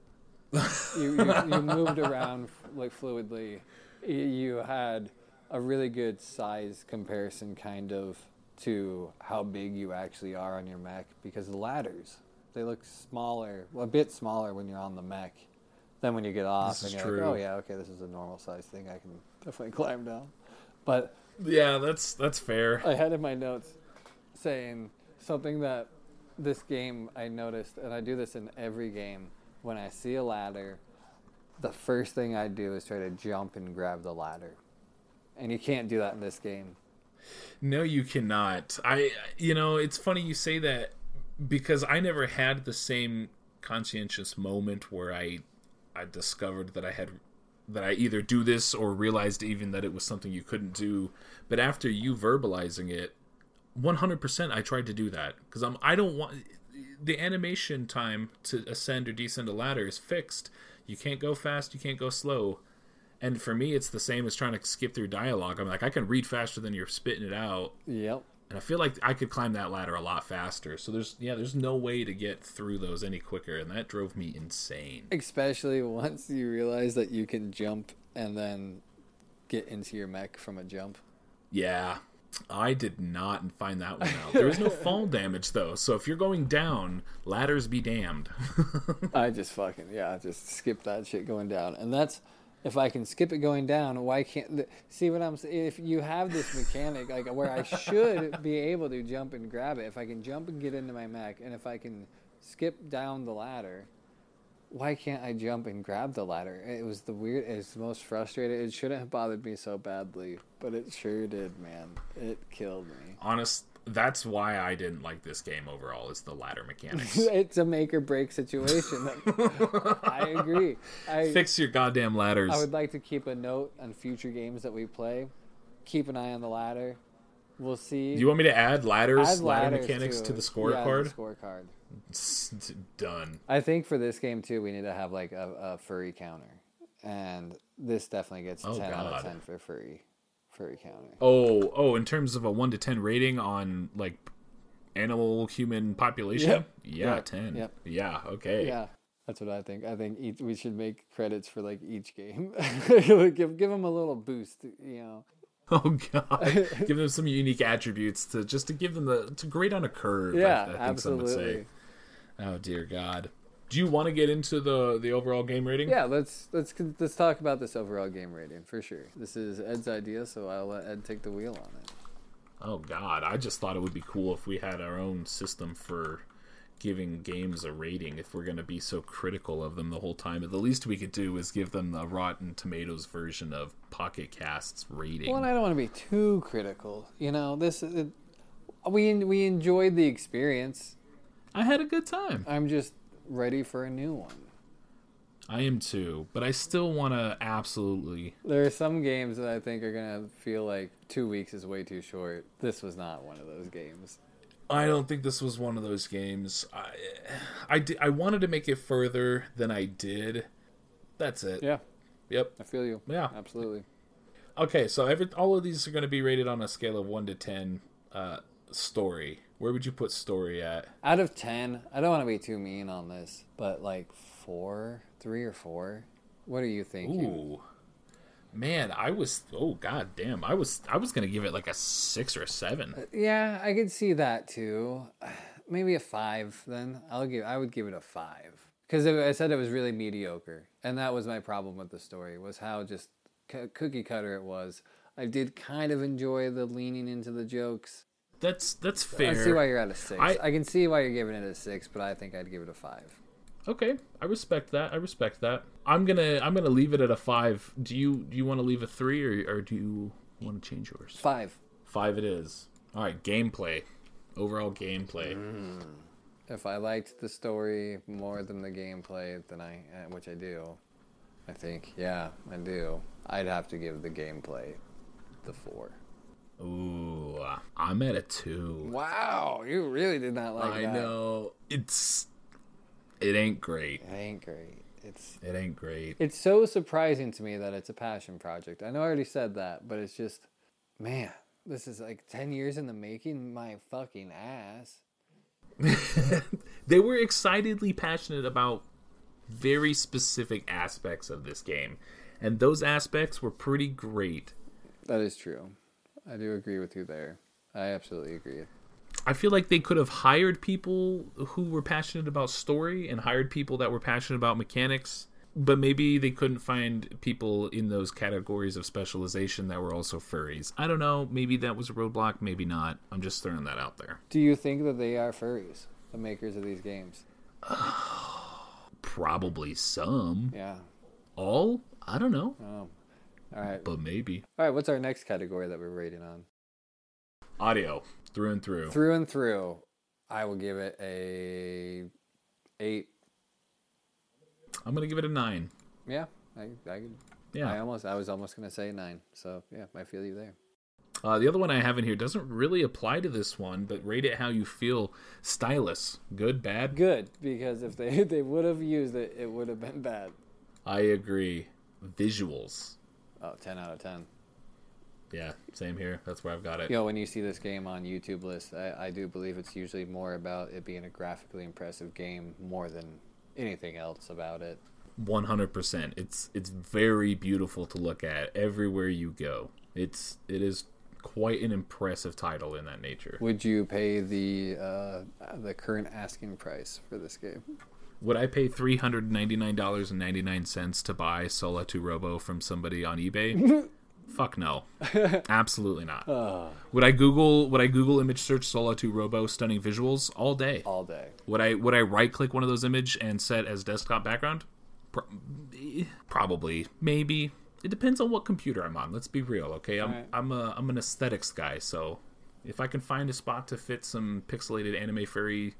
you, you, you moved around like fluidly. You- You had a really good size comparison, kind of, to how big you actually are on your mech because the ladders they look smaller, well, a bit smaller when you're on the mech than when you get off. This and you're true. like, oh yeah, okay, this is a normal size thing. I can definitely climb down. But Yeah, that's that's fair. I had in my notes saying something that this game I noticed, and I do this in every game. When I see a ladder, the first thing I do is try to jump and grab the ladder, and you can't do that in this game. No, you cannot. I you know, it's funny you say that because I never had the same conscientious moment where I I discovered that I had that I either do this or realized even that it was something you couldn't do. But after you verbalizing it, 100% I tried to do that cuz I'm I don't want the animation time to ascend or descend a ladder is fixed. You can't go fast, you can't go slow. And for me, it's the same as trying to skip through dialogue. I'm like, I can read faster than you're spitting it out, Yep. And I feel like I could climb that ladder a lot faster. So there's, yeah, there's no way to get through those any quicker, and that drove me insane. Especially once you realize that you can jump and then get into your mech from a jump. Yeah, I did not find that one out. There is no fall damage though, so if you're going down, ladders be damned. I just fucking yeah, just skip that shit going down, and that's if I can skip it going down. Why can't th- see what I'm saying? If you have this mechanic like where I should be able to jump and grab it, if I can jump and get into my mech, and if I can skip down the ladder, why can't I jump and grab the ladder? It was the weird. It's the most frustrating. It shouldn't have bothered me so badly, but it sure did, man. It killed me. Honest, that's why I didn't like this game overall. Is the ladder mechanics. it's a make or break situation. I agree. I Fix your goddamn ladders. I would like to keep a note on future games that we play. Keep an eye on the ladder. We'll see. Do you want me to add ladders, Add ladder ladders mechanics to, the Yeah, scorecard? the scorecard. It's done. I think for this game too, we need to have like a, a furry counter, and this definitely gets Oh, ten out of ten for furry, furry counter. Oh, oh, in terms of a one to ten rating on like animal human population, Yep. yeah, Yep. ten. Yep. Yeah, okay. Yeah, that's what I think. I think each, we should make credits for like each game. give give them a little boost, you know. Oh god, give them some unique attributes to just to give them the to grade on a curve. I- Yeah, I, think some would say. absolutely. Oh dear God. Do you want to get into the the overall game rating? Yeah, let's let's let's talk about this overall game rating for sure. This is Ed's idea, so I'll let Ed take the wheel on it. Oh God, I just thought it would be cool if we had our own system for giving games a rating. If we're going to be so critical of them the whole time, the least we could do is give them the Rotten Tomatoes version of Pocket Cast's rating. Well, I don't want to be too critical. You know, this it, we we enjoyed the experience. I had a good time. I'm just ready for a new one. I am too, but I still want to absolutely. There are some games that I think are gonna feel like two weeks is way too short. This was not one of those games. I don't think this was one of those games. I, I, di- I wanted to make it further than I did. That's it. Yeah, Yep. I feel you. Yeah. absolutely. Okay, so every all of these are going to be rated on a scale of one to ten. Uh, story. Where would you put story at? Out of ten, I don't want to be too mean on this, but like four, three or four. What are you thinking? Ooh, man, I was. Oh god damn, I was. I was going to give it like a six or a seven. Uh, yeah, I could see that too. Maybe a five. Then I'll give. I would give it a five because I said it was really mediocre, and that was my problem with the story was how just c- cookie cutter it was. I did kind of enjoy the leaning into the jokes. That's that's fair. I see why you're at a six. I- I, can see why you're giving it a six, but I think I'd give it a five. Okay, I respect that. I respect that. I'm gonna I'm gonna leave it at a five. Do you do you want to leave a three or or do you want to change yours? Five. Five it is. All right, gameplay. Overall gameplay. If I liked the story more than the gameplay, then I, uh, which I do, I think, yeah, I do. I'd have to give the gameplay the four. Ooh, I'm at a two. Wow, you really did not like it. I that. know it's it ain't great. It ain't great. It's It ain't great. it's so surprising to me that it's a passion project. I know I already said that, but it's just, man, this is like ten years in the making. My fucking ass. they were excitedly passionate about very specific aspects of this game, and those aspects were pretty great. That is true. I do agree with you there. I absolutely agree. I feel like they could have hired people who were passionate about story and hired people that were passionate about mechanics, but maybe they couldn't find people in those categories of specialization that were also furries. I don't know. Maybe that was a roadblock, maybe not. I'm just throwing that out there. Do you think that they are furries, the makers of these games? Probably some. Yeah. All? I don't know, Oh. All right. but maybe. All right. What's our next category that we're rating on? Audio, through and through. Through and through, I will give it a eight. I'm going to give it a 9. Yeah. I I, I Yeah. almost I was almost gonna say nine. So yeah, I feel you there. Uh, the other one I have in here doesn't really apply to this one, but rate it how you feel. Stylus. Good, bad? Good because if they they would have used it, it would have been bad. I agree. Visuals. Oh, 10 out of 10. Yeah, same here. That's where I've got it. You know, when you see this game on YouTube lists, I, I do believe it's usually more about it being a graphically impressive game more than anything else about it. 100%. It's it's very beautiful to look at everywhere you go. It's it is quite an impressive title in that nature. Would you pay the uh, the current asking price for this game? Would I pay $399.99 to buy Solatorobo from somebody on eBay? Fuck no. Absolutely not. Uh. Would I Google would I Google image search Solatorobo stunning visuals all day? All day. Would I would I right click one of those image and set as desktop background? Pro- probably, maybe. It depends on what computer I'm on. Let's be real, okay? I'm Alright. I'm a I'm an aesthetics guy, so if I can find a spot to fit some pixelated anime furry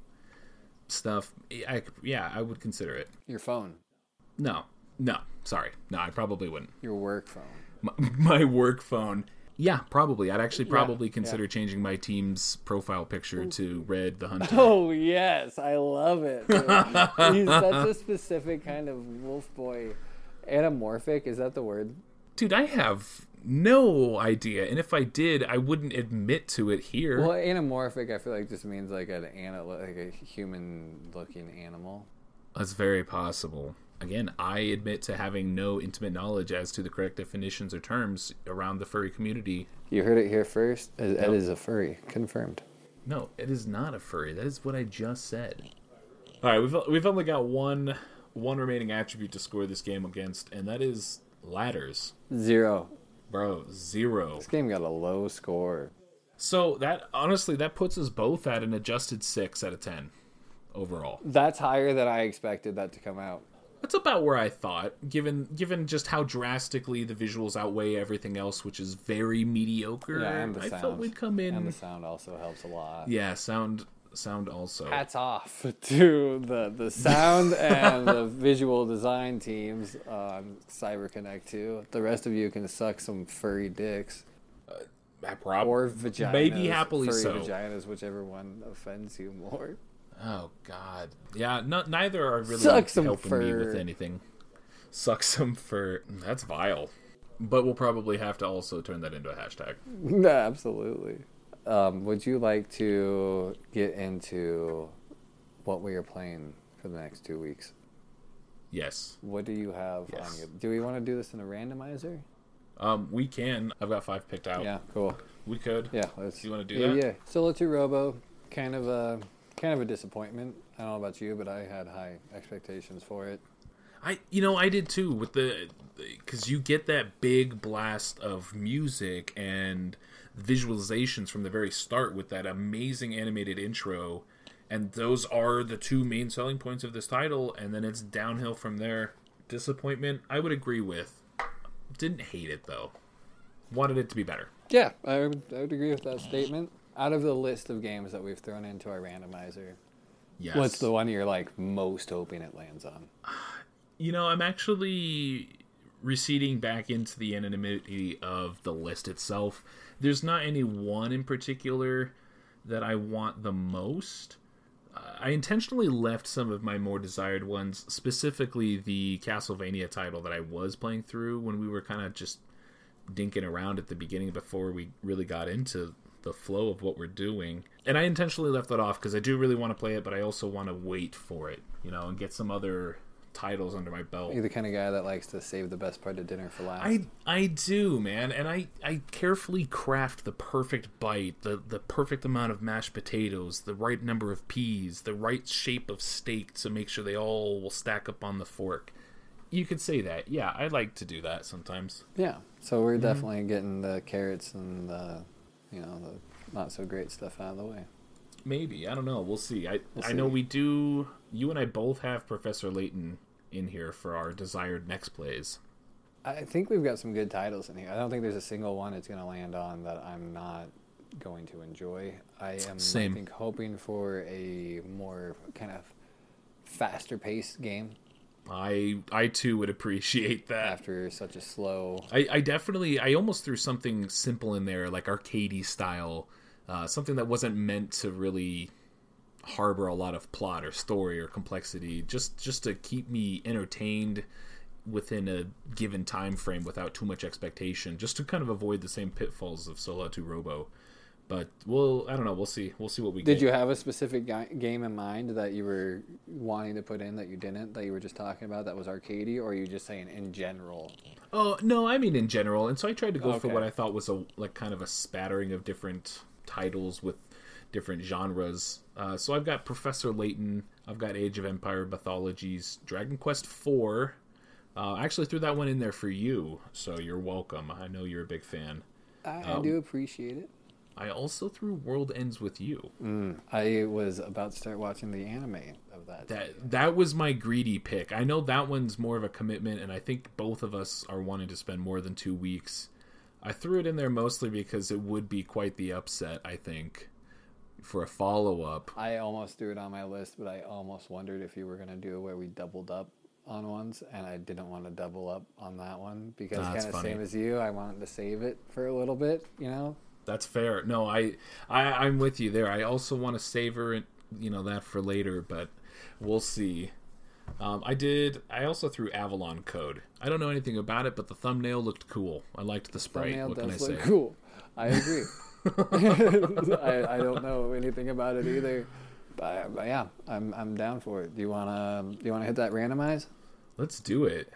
stuff, I, yeah, I would consider it. Your phone, No, no, sorry, no, I probably wouldn't. your work phone. My, my work phone. Yeah, probably. I'd actually probably yeah. consider changing my team's profile picture to Red the Hunter. Oh yes, I love it. He's such a specific kind of wolf boy. Anamorphic is that the word? Dude, I have no idea. And if I did, I wouldn't admit to it here. Well, anamorphic I feel like just means like an ana- like a human looking animal. That's very possible. Again, I admit to having no intimate knowledge as to the correct definitions or terms around the furry community. You heard it here first. Ed Ed is a furry, confirmed. No, it is not a furry. That is what I just said. All right, we've we've only got one one remaining attribute to score this game against, and that is ladders. Zero. Bro, zero. This game got a low score. So that honestly, that puts us both at an adjusted six out of ten overall. That's higher than I expected that to come out. That's about where I thought, given given just how drastically the visuals outweigh everything else, which is very mediocre. Yeah, and the I sound. felt we'd come in. And the sound also helps a lot. yeah, sound sound also. Hats off to the the sound and the visual design teams on CyberConnect2. The rest of you can suck some furry dicks uh, I prob- or vaginas. Maybe happily furry so. vaginas, whichever one offends you more. Oh God, yeah. No, neither are really Suck some helping me with anything. Suck some fur. Mm, that's vile. But we'll probably have to also turn that into a hashtag. Absolutely. Um, would you like to get into what we are playing for the next two weeks? Yes. What do you have on Yes. your? Do we want to do this in a randomizer? Um, we can. I've got five picked out. Yeah, cool. We could. Yeah, let's. You wanna do yeah, that? Yeah, Solatorobo, kind of a kind of a disappointment. I don't know about you, but I had high expectations for it. I, you know, I did too with the, because you get that big blast of music and visualizations from the very start with that amazing animated intro, and those are the two main selling points of this title. And then it's downhill from there. Disappointment, I would agree with. Didn't hate it though. Wanted it to be better. Yeah, I would, I would agree with that statement. Out of the list of games that we've thrown into our randomizer, Yes. what's the one you're like most hoping it lands on? You know, I'm actually receding back into the anonymity of the list itself. There's not any one in particular that I want the most. I intentionally left some of my more desired ones, specifically the Castlevania title that I was playing through when we were kind of just dinking around at the beginning before we really got into the flow of what we're doing. And I intentionally left that off because I do really want to play it, but I also want to wait for it, you know, and get some other titles under my belt. You're the kind of guy that likes to save the best part of dinner for last. I I do, man, and I I carefully craft the perfect bite, the the perfect amount of mashed potatoes, the right number of peas, the right shape of steak to make sure they all will stack up on the fork. You could say that, yeah. I like to do that sometimes. yeah, so we're mhm. definitely getting the carrots and the, you know, the not so great stuff out of the way. Maybe I don't know. We'll see. I We'll I know we do. You and I both have Professor Layton in here for our desired next plays. I think we've got some good titles in here. I don't think there's a single one it's going to land on that I'm not going to enjoy. I am, Same. I think, hoping for a more kind of faster paced game I I too would appreciate that. after such a slow. I, I definitely I almost threw something simple in there, like arcadey style, uh, something that wasn't meant to really harbor a lot of plot or story or complexity, just just to keep me entertained within a given time frame without too much expectation, just to kind of avoid the same pitfalls of Solatorobo. But we'll I don't know, we'll see. We'll see what we get. Did get. you have a specific gi- game in mind that you were wanting to put in that you didn't, that you were just talking about that was arcadey, or are you just saying in general? Oh no, I mean in general, and so I tried to go for what I thought was a like kind of a spattering of different titles with different genres. Uh, so I've got Professor Layton, I've got Age of Empire Mythologies, Dragon Quest Four. Uh, I actually threw that one in there for you, so you're welcome. I know you're a big fan. I, Um, I do appreciate it. I also threw World Ends with You. I was about to start watching the anime of that. That that was my greedy pick. I know that one's more of a commitment, and I think both of us are wanting to spend more than two weeks. I threw it in there mostly because it would be quite the upset. I think for a follow up. I almost threw it on my list, but I almost wondered if you were going to do it where we doubled up on ones, and I didn't want to double up on that one because kind of same as you. I wanted to save it for a little bit, you know. That's fair. No, I, I I'm with you there. I also want to savor it, you know, that for later, but we'll see. Um, I did. I also threw Avalon Code. I don't know anything about it, but the thumbnail looked cool. I liked the sprite. Thumbnail what can I say? cool. I agree. I, I don't know anything about it either, but, but yeah, I'm I'm down for it. Do you wanna do you wanna hit that randomize? Let's do it.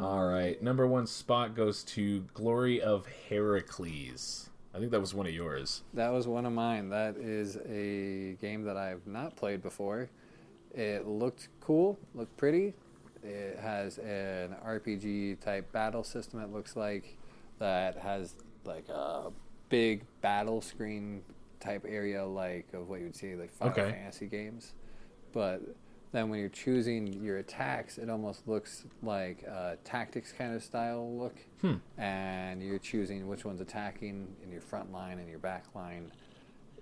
All right. Number one spot goes to Glory of Heracles. I think that was one of yours. That was one of mine. That is a game that I've not played before. It looked cool, looked pretty. It has an RPG type battle system. It looks like that has like a big battle screen type area, like of what you would see like Final Okay. Fantasy games. But then when you're choosing your attacks, it almost looks like a tactics kind of style look. Hmm. And you're choosing which one's attacking in your front line and your back line.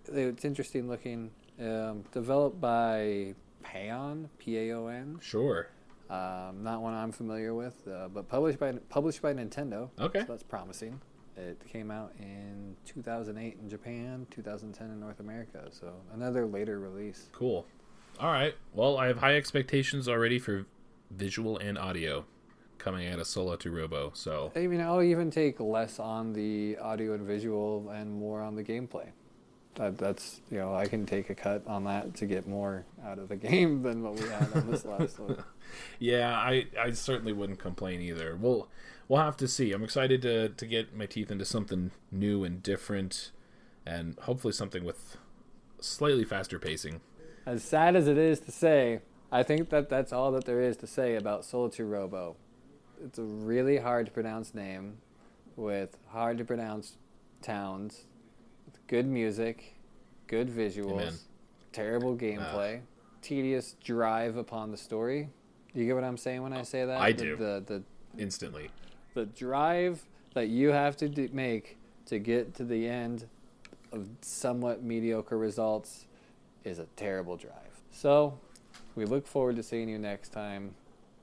It's interesting looking. Um, developed by Paon, P A O N. Sure. Um, not one I'm familiar with, uh, but published by published by Nintendo. Okay. so that's promising. It came out in 2008 in Japan, 2010 in North America. So another later release. Cool. All right. Well, I have high expectations already for visual and audio coming out of Solatorobo. So I mean, I'll even take less on the audio and visual and more on the gameplay. That, that's you know I can take a cut on that to get more out of the game than what we had on this last one. yeah, I, I certainly wouldn't complain either. We'll we'll have to see. I'm excited to to get my teeth into something new and different, and hopefully something with slightly faster pacing. As sad as it is to say, I think that that's all that there is to say about Solatorobo. It's a really hard to pronounce name with hard to pronounce towns, good music, good visuals, Amen. terrible gameplay, tedious drive upon the story. You get what I'm saying when I oh, say that? I The- do. The the Instantly. the drive that you have to do, make to get to the end of somewhat mediocre results is a terrible drive. So, we look forward to seeing you next time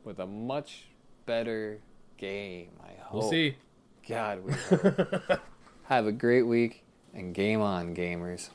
with a much better game. I hope. We'll see. God, we hope. have a great week and game on, gamers.